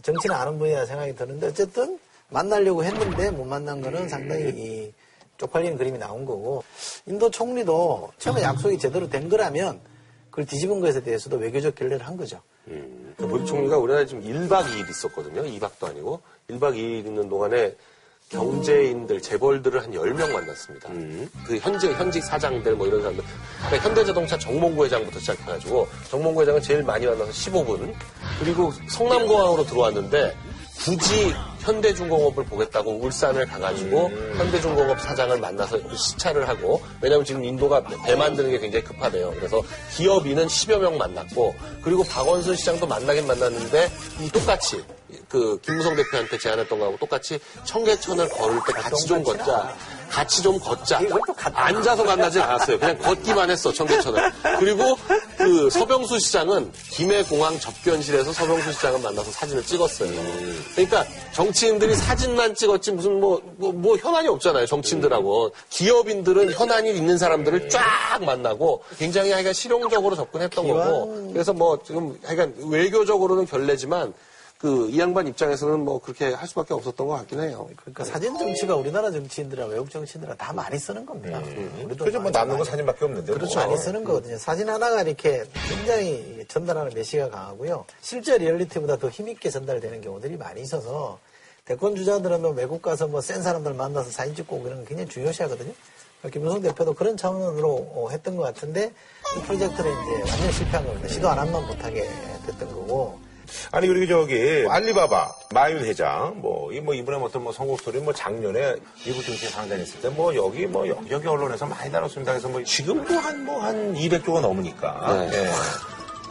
정치는 아는 분이라 생각이 드는데 어쨌든 만나려고 했는데 못 만난 거는 상당히 이 쪽팔리는 그림이 나온 거고 인도 총리도 처음에 약속이 제대로 된 거라면 그걸 뒤집은 것에 대해서도 외교적 결례를 한 거죠. 그 모디 총리가 우리나라에 지금 1박 2일 있었거든요. 2박도 아니고. 1박 2일 있는 동안에 경제인들, 재벌들을 한 10명 만났습니다. 그 현직, 현직 사장들 뭐 이런 사람들. 그러니까 현대자동차 정몽구 회장부터 시작해가지고 정몽구 회장은 제일 많이 만나서 15분. 그리고 성남공항으로 들어왔는데 굳이 현대중공업을 보겠다고 울산을 가가지고 현대중공업 사장을 만나서 시차를 하고 왜냐하면 지금 인도가 배 만드는 게 굉장히 급하대요. 그래서 기업인은 10여 명 만났고 그리고 박원순 시장도 만나긴 만났는데 이 똑같이 그 김무성 대표한테 제안했던 거하고 똑같이 청계천을 걸을 때 같이 좀 걷자. 같이 좀 걷자. 앉아서 만나지 않았어요. 그냥 걷기만 했어, 청계천을. 그리고 그 서병수 시장은 김해공항 접견실에서 서병수 시장을 만나서 사진을 찍었어요. 그러니까 정치인들이 사진만 찍었지 무슨 뭐, 뭐, 뭐 현안이 없잖아요, 정치인들하고. 기업인들은 현안이 있는 사람들을 쫙 만나고 굉장히 하여간 실용적으로 접근했던 거고. 그래서 뭐 지금 하여간 외교적으로는 결례지만 그 이 양반 입장에서는 뭐 그렇게 할 수밖에 없었던 것 같긴 해요. 그러니까 사진 정치가 우리나라 정치인들이랑 외국 정치인들이랑 다 많이 쓰는 겁니다. 우리도 그죠 뭐 남는 건 사진밖에 없는데. 그렇죠. 뭐. 많이 쓰는 거거든요. 사진 하나가 이렇게 굉장히 전달하는 메시지가 강하고요. 실제 리얼리티보다 더 힘있게 전달되는 경우들이 많이 있어서 대권 주자들은 뭐 외국 가서 뭐 센 사람들 만나서 사진 찍고 오고 그런 거 굉장히 중요시 하거든요. 그러니까 김무성 대표도 그런 차원으로 어, 했던 것 같은데 이 프로젝트는 이제 완전 실패한 겁니다. 시도 안 한만 못하게 됐던 거고. 아니 그리고 저기 알리바바 마윈 회장 뭐이뭐 이분의 어떤 뭐 성공 스토리 뭐 작년에 미국 정치에 상장했을 때 뭐 여기 뭐 여기 언론에서 많이 다뤘습니다. 그래서 뭐 지금도 한 뭐 한 200조가 넘으니까 네. 예.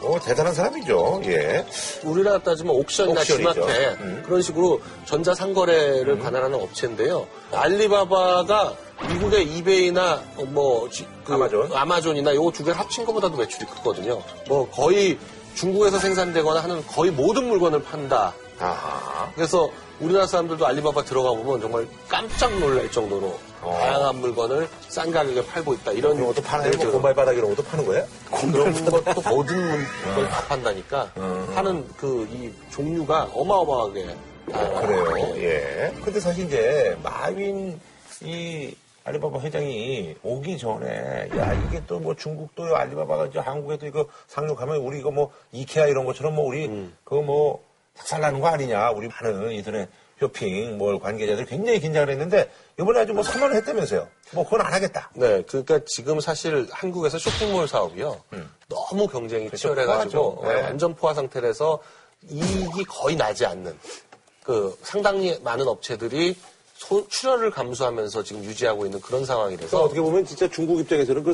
뭐 대단한 사람이죠. 예. 우리나라 따지면 옥션이나. 지마켓 음. 그런 식으로 전자상거래를 관할하는 업체인데요. 알리바바가 미국의 이베이나 어, 뭐 지- 그 아마존. 아마존이나 요두 개를 합친 것보다도 매출이 크거든요. 뭐 거의 중국에서 생산되거나 하는 거의 모든 물건을 판다. 아하. 그래서 우리나라 사람들도 알리바바 들어가 보면 정말 깜짝 놀랄 정도로 다양한 물건을 싼 가격에 팔고 있다. 이런 이런 것도 파나요? 데이터가 뭐 곰발바닥 이런 것도 파는 거예요? 그런 것도 모든 걸 다 판다니까 하는 그 이 종류가 어마어마하게 다양하고. 그래요. 예. 근데 사실 이제 마윈 이 알리바바 회장이 오기 전에 야 이게 또 뭐 중국도 알리바바가 이제 한국에도 이거 상륙하면 우리 이거 뭐 이케아 이런 것처럼 뭐 우리 그거 뭐 작살나는 거 아니냐 우리 하는 인터넷 쇼핑 뭘 관계자들이 굉장히 긴장을 했는데 이번에 아주 뭐 선언을 했다면서요. 뭐 그건 안 하겠다. 네, 그러니까 지금 사실 한국에서 쇼핑몰 사업이요. 너무 경쟁이 치열해가지고 포화죠. 네. 어, 완전 포화 상태라서 이익이 거의 나지 않는 그 상당히 많은 업체들이 소- 출혈을 감수하면서 지금 유지하고 있는 그런 상황이라서 어떻게 보면 진짜 중국 입장에서는 그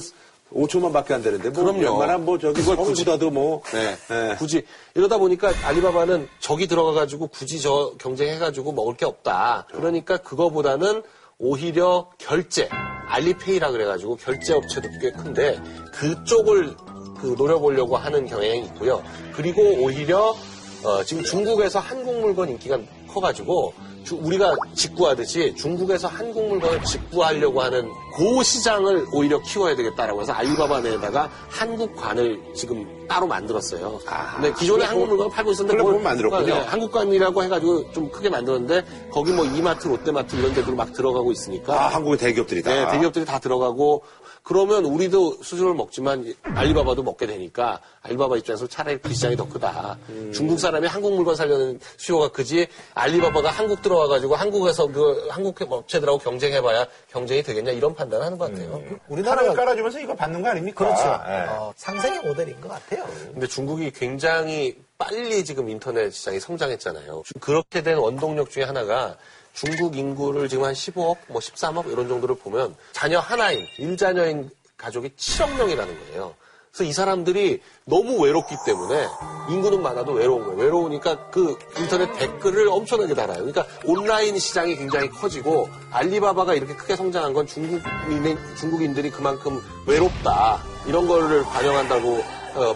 5천만 밖에 안 되는데 뭐 그럼요. 웬만한 뭐 저기 그걸 굳이- 성보다도 뭐 네. 네. 굳이 이러다 보니까 알리바바는 저기 들어가 가지고 굳이 저 경쟁해 가지고 먹을 게 없다. 그러니까 그거보다는 오히려 결제 알리페이라 그래 가지고 결제 업체도 꽤 큰데 그쪽을 그 노려보려고 하는 경향이 있고요. 그리고 오히려 어, 지금 중국에서 한국 물건 인기가 커가지고 주- 우리가 직구하듯이 중국에서 한국 물건을 직구하려고 하는 그 시장을 오히려 키워야 되겠다라고 해서 알리바바 내에다가 한국관을 지금 따로 만들었어요. 근데 기존에 한국 물건을 팔고 있었는데 그걸- 만들었군요. 네, 한국관이라고 해가지고 좀 크게 만들었는데 거기 뭐 이마트, 롯데마트 이런 데들 막 들어가고 있으니까 아, 한국의 대기업들이 다. 네, 대기업들이 다 들어가고 그러면 우리도 수준을 먹지만 알리바바도 먹게 되니까 알리바바 입장에서 차라리 그 시장이 더 크다. 음. 중국 사람이 한국 물건 살려는 수요가 크지 알리바바가 한국 들어와가지고 한국에서 그 한국 업체들하고 경쟁해봐야 경쟁이 되겠냐 이런 판단을 하는 것 같아요. 하나를 우리나라가 깔아주면서 이거 받는 거 아닙니까? 그렇죠. 예. 어, 상생의 모델인 것 같아요. 근데 중국이 굉장히 빨리 지금 인터넷 시장이 성장했잖아요. 그렇게 된 원동력 중에 하나가 중국 인구를 지금 한 15억, 뭐 13억 이런 정도를 보면 자녀 하나인, 일자녀인 가족이 7억 명이라는 거예요. 그래서 이 사람들이 너무 외롭기 때문에 인구는 많아도 외로운 거예요. 외로우니까 그 인터넷 댓글을 엄청나게 달아요. 그러니까 온라인 시장이 굉장히 커지고 알리바바가 이렇게 크게 성장한 건 중국인의, 중국인들이 그만큼 외롭다. 이런 거를 반영한다고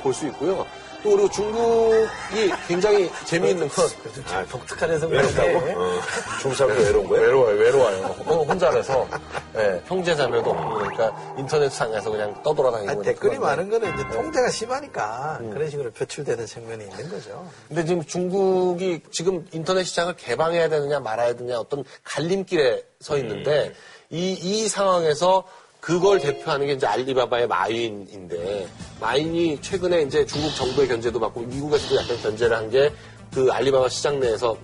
볼 수 있고요. 또 그리고 중국이 굉장히 재미있는 건 아, 독특한 해석 외롭다고? 어, 중국 사람들 외로운 거예요? 외로워요, 외로워요. 어, 혼자라서. 예, 형제 자매도 없고 그러니까 인터넷상에서 그냥 떠돌아다니고 아니, 댓글이 그런데. 많은 거는 이제 통제가 심하니까 그런 식으로 표출되는 측면이 있는 거죠. 근데 지금 중국이 지금 인터넷 시장을 개방해야 되느냐 말아야 되느냐 어떤 갈림길에 서 있는데 이, 이 상황에서 그걸 대표하는 게 이제 알리바바의 마윈인데 마윈이 최근에 이제 중국 정부의 견제도 받고 미국에서도 약간 견제를 한 게 그 알리바바 시장 내에서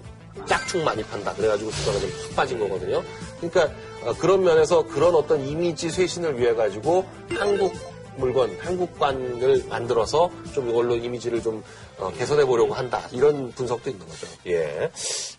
짝퉁 많이 판다 그래가지고 주가가 좀 푹 빠진 거거든요. 그러니까 어, 그런 면에서 그런 어떤 이미지 쇄신을 위해 가지고 한국 물건, 한국관을 만들어서 좀 이걸로 이미지를 좀 어, 개선해 보려고 한다. 이런 분석도 있는 거죠. 예.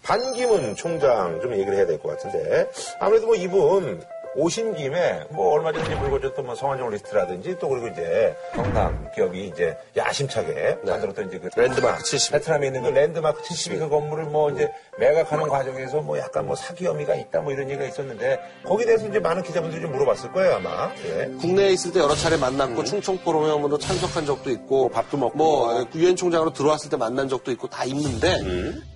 반기문 총장 좀 얘기를 해야 될 것 같은데 아무래도 뭐 이분 오신 김에 뭐 얼마 전에 불거졌던 뭐 성완종 리스트라든지 또 그리고 이제 경남 기업이 이제 야심차게 만들었던 이제 그 랜드마크 70. 베트남에 있는 그 랜드마크 72 그 건물을 뭐 이제 매각하는 과정에서 뭐 약간 뭐 사기 혐의가 있다 뭐 이런 얘기가 있었는데 거기에 대해서 이제 많은 기자분들이 좀 물어봤을 거예요 아마. 예. 국내에 있을 때 여러 차례 만났고 충청 포럼에 참석한 적도 있고 밥도 먹고. 뭐 유엔 총장으로 들어왔을 때 만난 적도 있고 다 있는데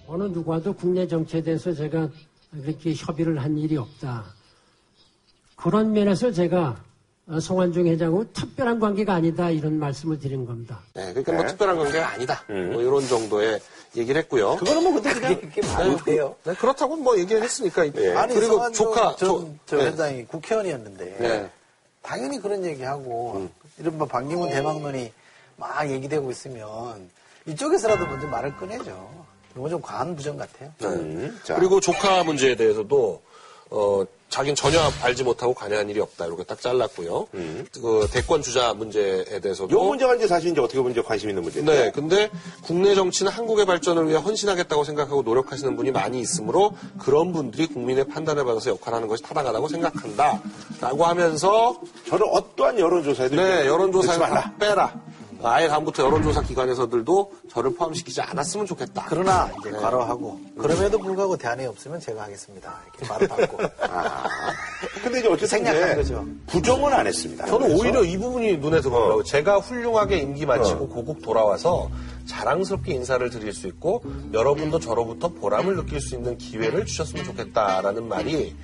어느 누구와도 국내 정치에 대해서 제가 그렇게 협의를 한 일이 없다. 그런 면에서 제가 어, 송환중 회장하고 특별한 관계가 아니다 이런 말씀을 드린 겁니다. 네, 그러니까 뭐 특별한 관계가 아니다. 뭐 이런 정도의 얘기를 했고요. 그거는 뭐 근데 그냥 이게 말이 돼요. 네, 그렇다고 뭐 얘기를 했으니까 아니, 그리고 조카 전, 저 네. 회장이 국회의원이었는데 네. 당연히 그런 얘기하고 이른바 반기문 대망론이 막 얘기되고 있으면 이쪽에서라도 먼저 말을 꺼내죠. 이건 좀 과한 부정 같아요. 음, 자. 그리고 조카 문제에 대해서도 어 자기는 전혀 알지 못하고 관여한 일이 없다 이렇게 딱 잘랐고요. 그 대권 주자 문제에 대해서도 요 문제가 이제 사실 이제 어떻게 보면 이제 관심 있는 문제인데. 네, 근데 국내 정치는 한국의 발전을 위해 헌신하겠다고 생각하고 노력하시는 분이 많이 있으므로 그런 분들이 국민의 판단을 받아서 역할하는 것이 타당하다고 생각한다. 라고 하면서 저는 어떠한 여론조사에도 네, 여론조사에 빼라. 아예 다음부터 여론조사 기관에서들도 저를 포함시키지 않았으면 좋겠다. 그러나 이제 과로하고 그럼에도 불구하고 대안이 없으면 제가 하겠습니다. 이렇게 말을 받고 <laughs> 근데 이제 어쨌든 생략한 거죠. 부정은 안 했습니다. 저는 그래서 오히려 이 부분이 눈에 들어오더라고요. 제가 훌륭하게 임기 마치고 고국 돌아와서 자랑스럽게 인사를 드릴 수 있고 여러분도 저로부터 보람을 느낄 수 있는 기회를 주셨으면 좋겠다라는 말이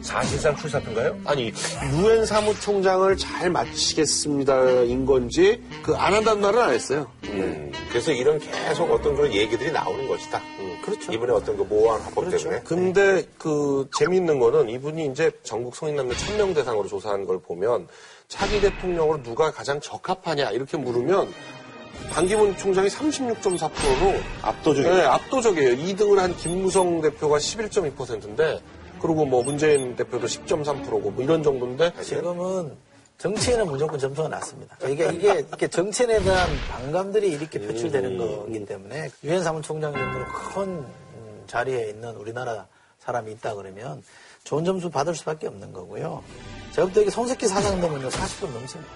사실상 출사표인가요? 아니 유엔 사무총장을 잘 마치겠습니다인 건지 그 안 한다는 말은 안 했어요. 음, 그래서 이런 계속 어떤 그런 얘기들이 나오는 것이다. 그렇죠. 이번에 어떤 그 모호한 합법 때문에. 근데 그 재미있는 거는 이분이 이제 전국 성인남녀 1000명 대상으로 조사한 걸 보면 차기 대통령으로 누가 가장 적합하냐 이렇게 물으면 반기문 총장이 36.4%로 압도적이에요. 네, 압도적이에요. 2등을 한 김무성 대표가 11.2%인데 그리고 뭐 문재인 대표도 10.3%고 뭐 이런 정도인데 지금은 정치에는 무조건 점수가 낮습니다. 이게, 이게, 이렇게 정치인에 대한 반감들이 이렇게 표출되는 거기 때문에 유엔 사무총장 정도로 큰 음, 자리에 있는 우리나라 사람이 있다 그러면 좋은 점수 받을 수밖에 없는 거고요. 제가 볼 때 이게 사장 되면요 40점 넘습니다.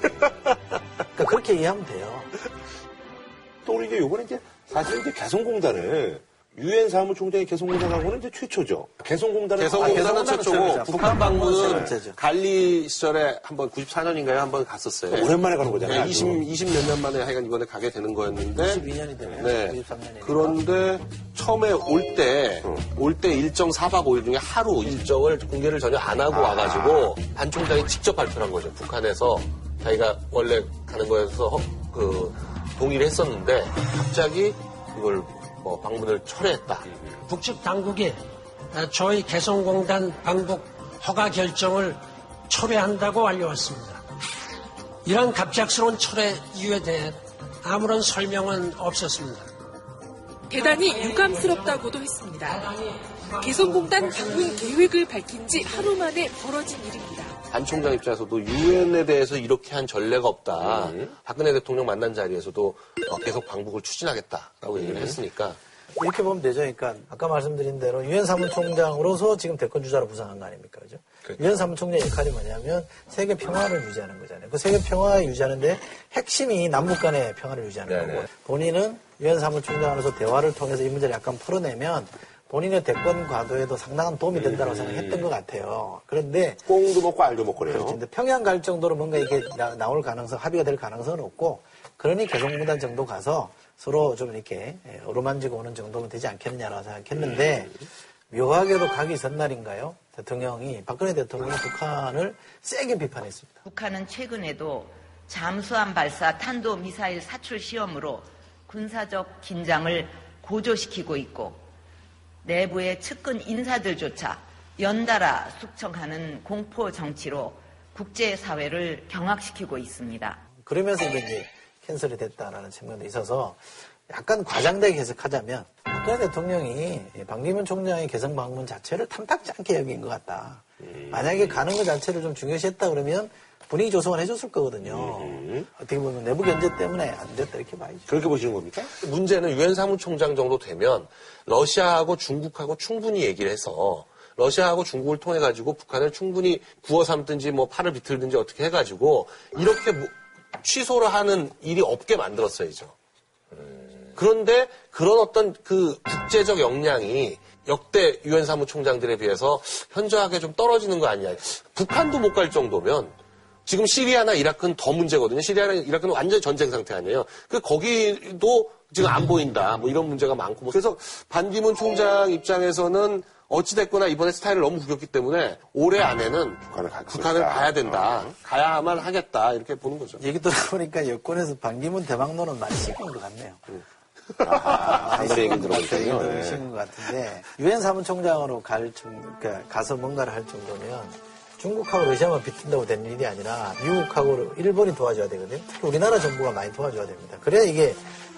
그러니까 그렇게 이해하면 돼요. 또 우리 이제 요번에 이제 사실 이제 개성공단을 유엔 사무총장이 개성공단 하고는 이제 최초죠. 개성공단은 개성공단은 아, 최초고 북한 방문은. 갈리 시절에 한번 94년인가에 한번 갔었어요. 오랜만에 가는 거잖아요. 네, 20, 20몇 년 만에 하여간 이번에 가게 되는 거였는데 22년이 되네요. 네. 23년이니까. 그런데 처음에 올 때, 올 때 일정 4박 5일 중에 하루 일정을 공개를 전혀 안 하고 와가지고 반 총장이 직접 발표한 거죠. 북한에서 자기가 원래 가는 거에서 허- 그 동의를 했었는데 갑자기 이걸 뭐 방문을 철회했다. 북측 당국이 어, 저희 개성공단 방북 허가 결정을 철회한다고 알려왔습니다. 이런 갑작스러운 철회 이유에 대해 아무런 설명은 없었습니다. 대단히 유감스럽다고도 했습니다. 개성공단 방문 계획을 밝힌 지 하루 만에 벌어진 일입니다. 반 총장 입장에서도 유엔에 대해서 이렇게 한 전례가 없다. 박근혜 대통령 만난 자리에서도 어, 계속 방북을 추진하겠다라고 얘기를 했으니까 이렇게 보면 되죠. 그러니까 아까 말씀드린 대로 유엔 사무총장으로서 지금 대권 주자로 부상한 거 아닙니까? 그죠? 유엔 사무총장 역할이 뭐냐면 세계 평화를 유지하는 거잖아요. 그 세계 평화 유지하는데 핵심이 남북 간의 평화를 유지하는 네네. 거고 본인은 유엔 사무총장으로서 대화를 통해서 이 문제를 약간 풀어내면 본인의 대권 과도에도 상당한 도움이 된다고 생각했던 것 같아요. 그런데 꽁도 먹고 알도 먹고 그래요. 그렇죠. 근데 평양 갈 정도로 뭔가 이게 나, 올 가능성, 합의가 될 가능성은 없고, 그러니 개성공단 정도 가서 서로 좀 이렇게 예, 어루만지고 오는 정도면 되지 않겠느냐라고 생각했는데, 묘하게도 가기 전날인가요? 대통령이, 박근혜 대통령이 북한을 세게 비판했습니다. 북한은 최근에도 잠수함 발사 탄도 미사일 사출 시험으로 군사적 긴장을 고조시키고 있고 내부의 측근 인사들조차 연달아 숙청하는 공포 정치로 국제사회를 경악시키고 있습니다. 그러면서 이게 이제 캔슬이 됐다라는 측면도 있어서 약간 과장되게 해석하자면 박근혜 대통령이 반기문 총장의 개성 방문 자체를 탐탁지 않게 여긴 것 같다. 만약에 가는 것 자체를 좀 중요시했다 그러면 분위기 조성을 해줬을 거거든요. 어떻게 보면 내부 견제 때문에 안 됐다 이렇게 봐야죠. 그렇게 보시는 겁니까? 문제는 유엔 사무총장 정도 되면 러시아하고 중국하고 충분히 얘기를 해서 러시아하고 중국을 통해 가지고 북한을 충분히 구워 삼든지 뭐 팔을 비틀든지 어떻게 해가지고 이렇게 뭐 취소를 하는 일이 없게 만들었어야죠. 그런데 그런 어떤 그 국제적 역량이 역대 유엔 사무총장들에 비해서 현저하게 좀 떨어지는 거 아니냐. 북한도 못 갈 정도면 지금 시리아나 이라크는 더 문제거든요. 시리아나 이라크는 완전 전쟁 상태 아니에요. 그 거기도 지금 안 보인다. 뭐 이런 문제가 많고. 뭐 그래서 반기문 총장 입장에서는 어찌됐거나 이번에 스타일을 너무 구겼기 때문에 올해 안에는 북한을 갈 북한을. 가야 된다. 가야만 하겠다. 이렇게 보는 거죠. 얘기 들어보니까 여권에서 반기문 대망론은 많이 식은 것 같네요. 아, 사람들의 얘기 들어보니까요. 얘기 네. 들으시는 것 같은데 유엔 사무총장으로 갈 정, 그러니까 가서 뭔가를 할 정도면 중국하고 러시아만 비튼다고 되는 일이 아니라 미국하고 일본이 도와줘야 되거든요. 특히 우리나라 정부가 많이 도와줘야 됩니다. 그래야 이게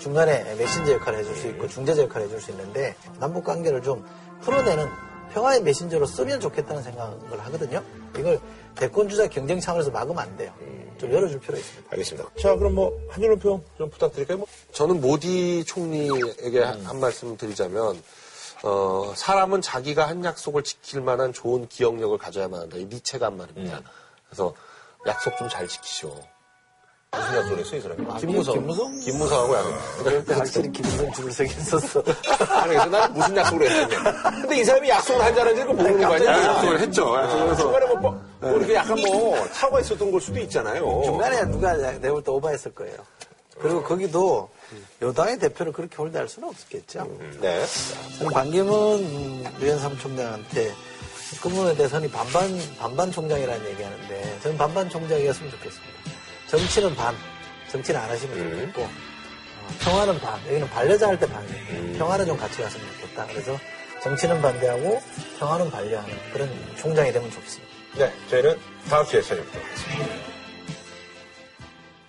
중간에 메신저 역할을 해줄 수 있고 중재자 역할을 해줄 수 있는데 남북 관계를 좀 풀어내는 평화의 메신저로 쓰면 좋겠다는 생각을 하거든요. 이걸 대권 주자 경쟁 차원에서 막으면 안 돼요. 좀 열어줄 필요가 있습니다. 알겠습니다. 자, 그럼 뭐, 한줄로 평좀 부탁드릴까요? 뭐, 저는 모디 총리에게 한- 한 말씀 드리자면, 어, 사람은 자기가 한 약속을 지킬 만한 좋은 기억력을 가져야만 한다. 이 니체가 한 말입니다. 그래서 약속 좀 잘 지키시오. 무슨 약속을 했어, 이 사람이? 김무성. 김무성? 김무성하고 약속. 그때 확실히 김무성 서긴 썼어. 아니, 그래서 나는 무슨 약속을 했느냐. 근데 이 사람이 약속을 한다는 걸 모르는 거 아니야? 약속을 했죠. 약속을 해서. 중간에 뭐, 뭐, 뭐 이렇게 약간 뭐, 차가 있었던 걸 수도 있잖아요. 중간에 누가 내가 볼때 오버했을 거예요. 그리고 거기도 여당의 대표를 그렇게 홀대할 수는 없었겠죠. 네. 저는 반기문 음, 유엔 사무총장한테 끝문에 대선이 반반 반반 총장이라는 얘기 하는데 저는 반반 총장이었으면 좋겠습니다. 정치는 반, 정치는 안 하시면 좋겠고 어, 평화는 반. 여기는 반려자 할 때 반이에요. 평화는 좀 같이 갔으면 좋겠다. 그래서 정치는 반대하고 평화는 반려하는 그런 총장이 되면 좋겠습니다. 네, 저희는 다음 주에 찾아뵙도록 하겠습니다.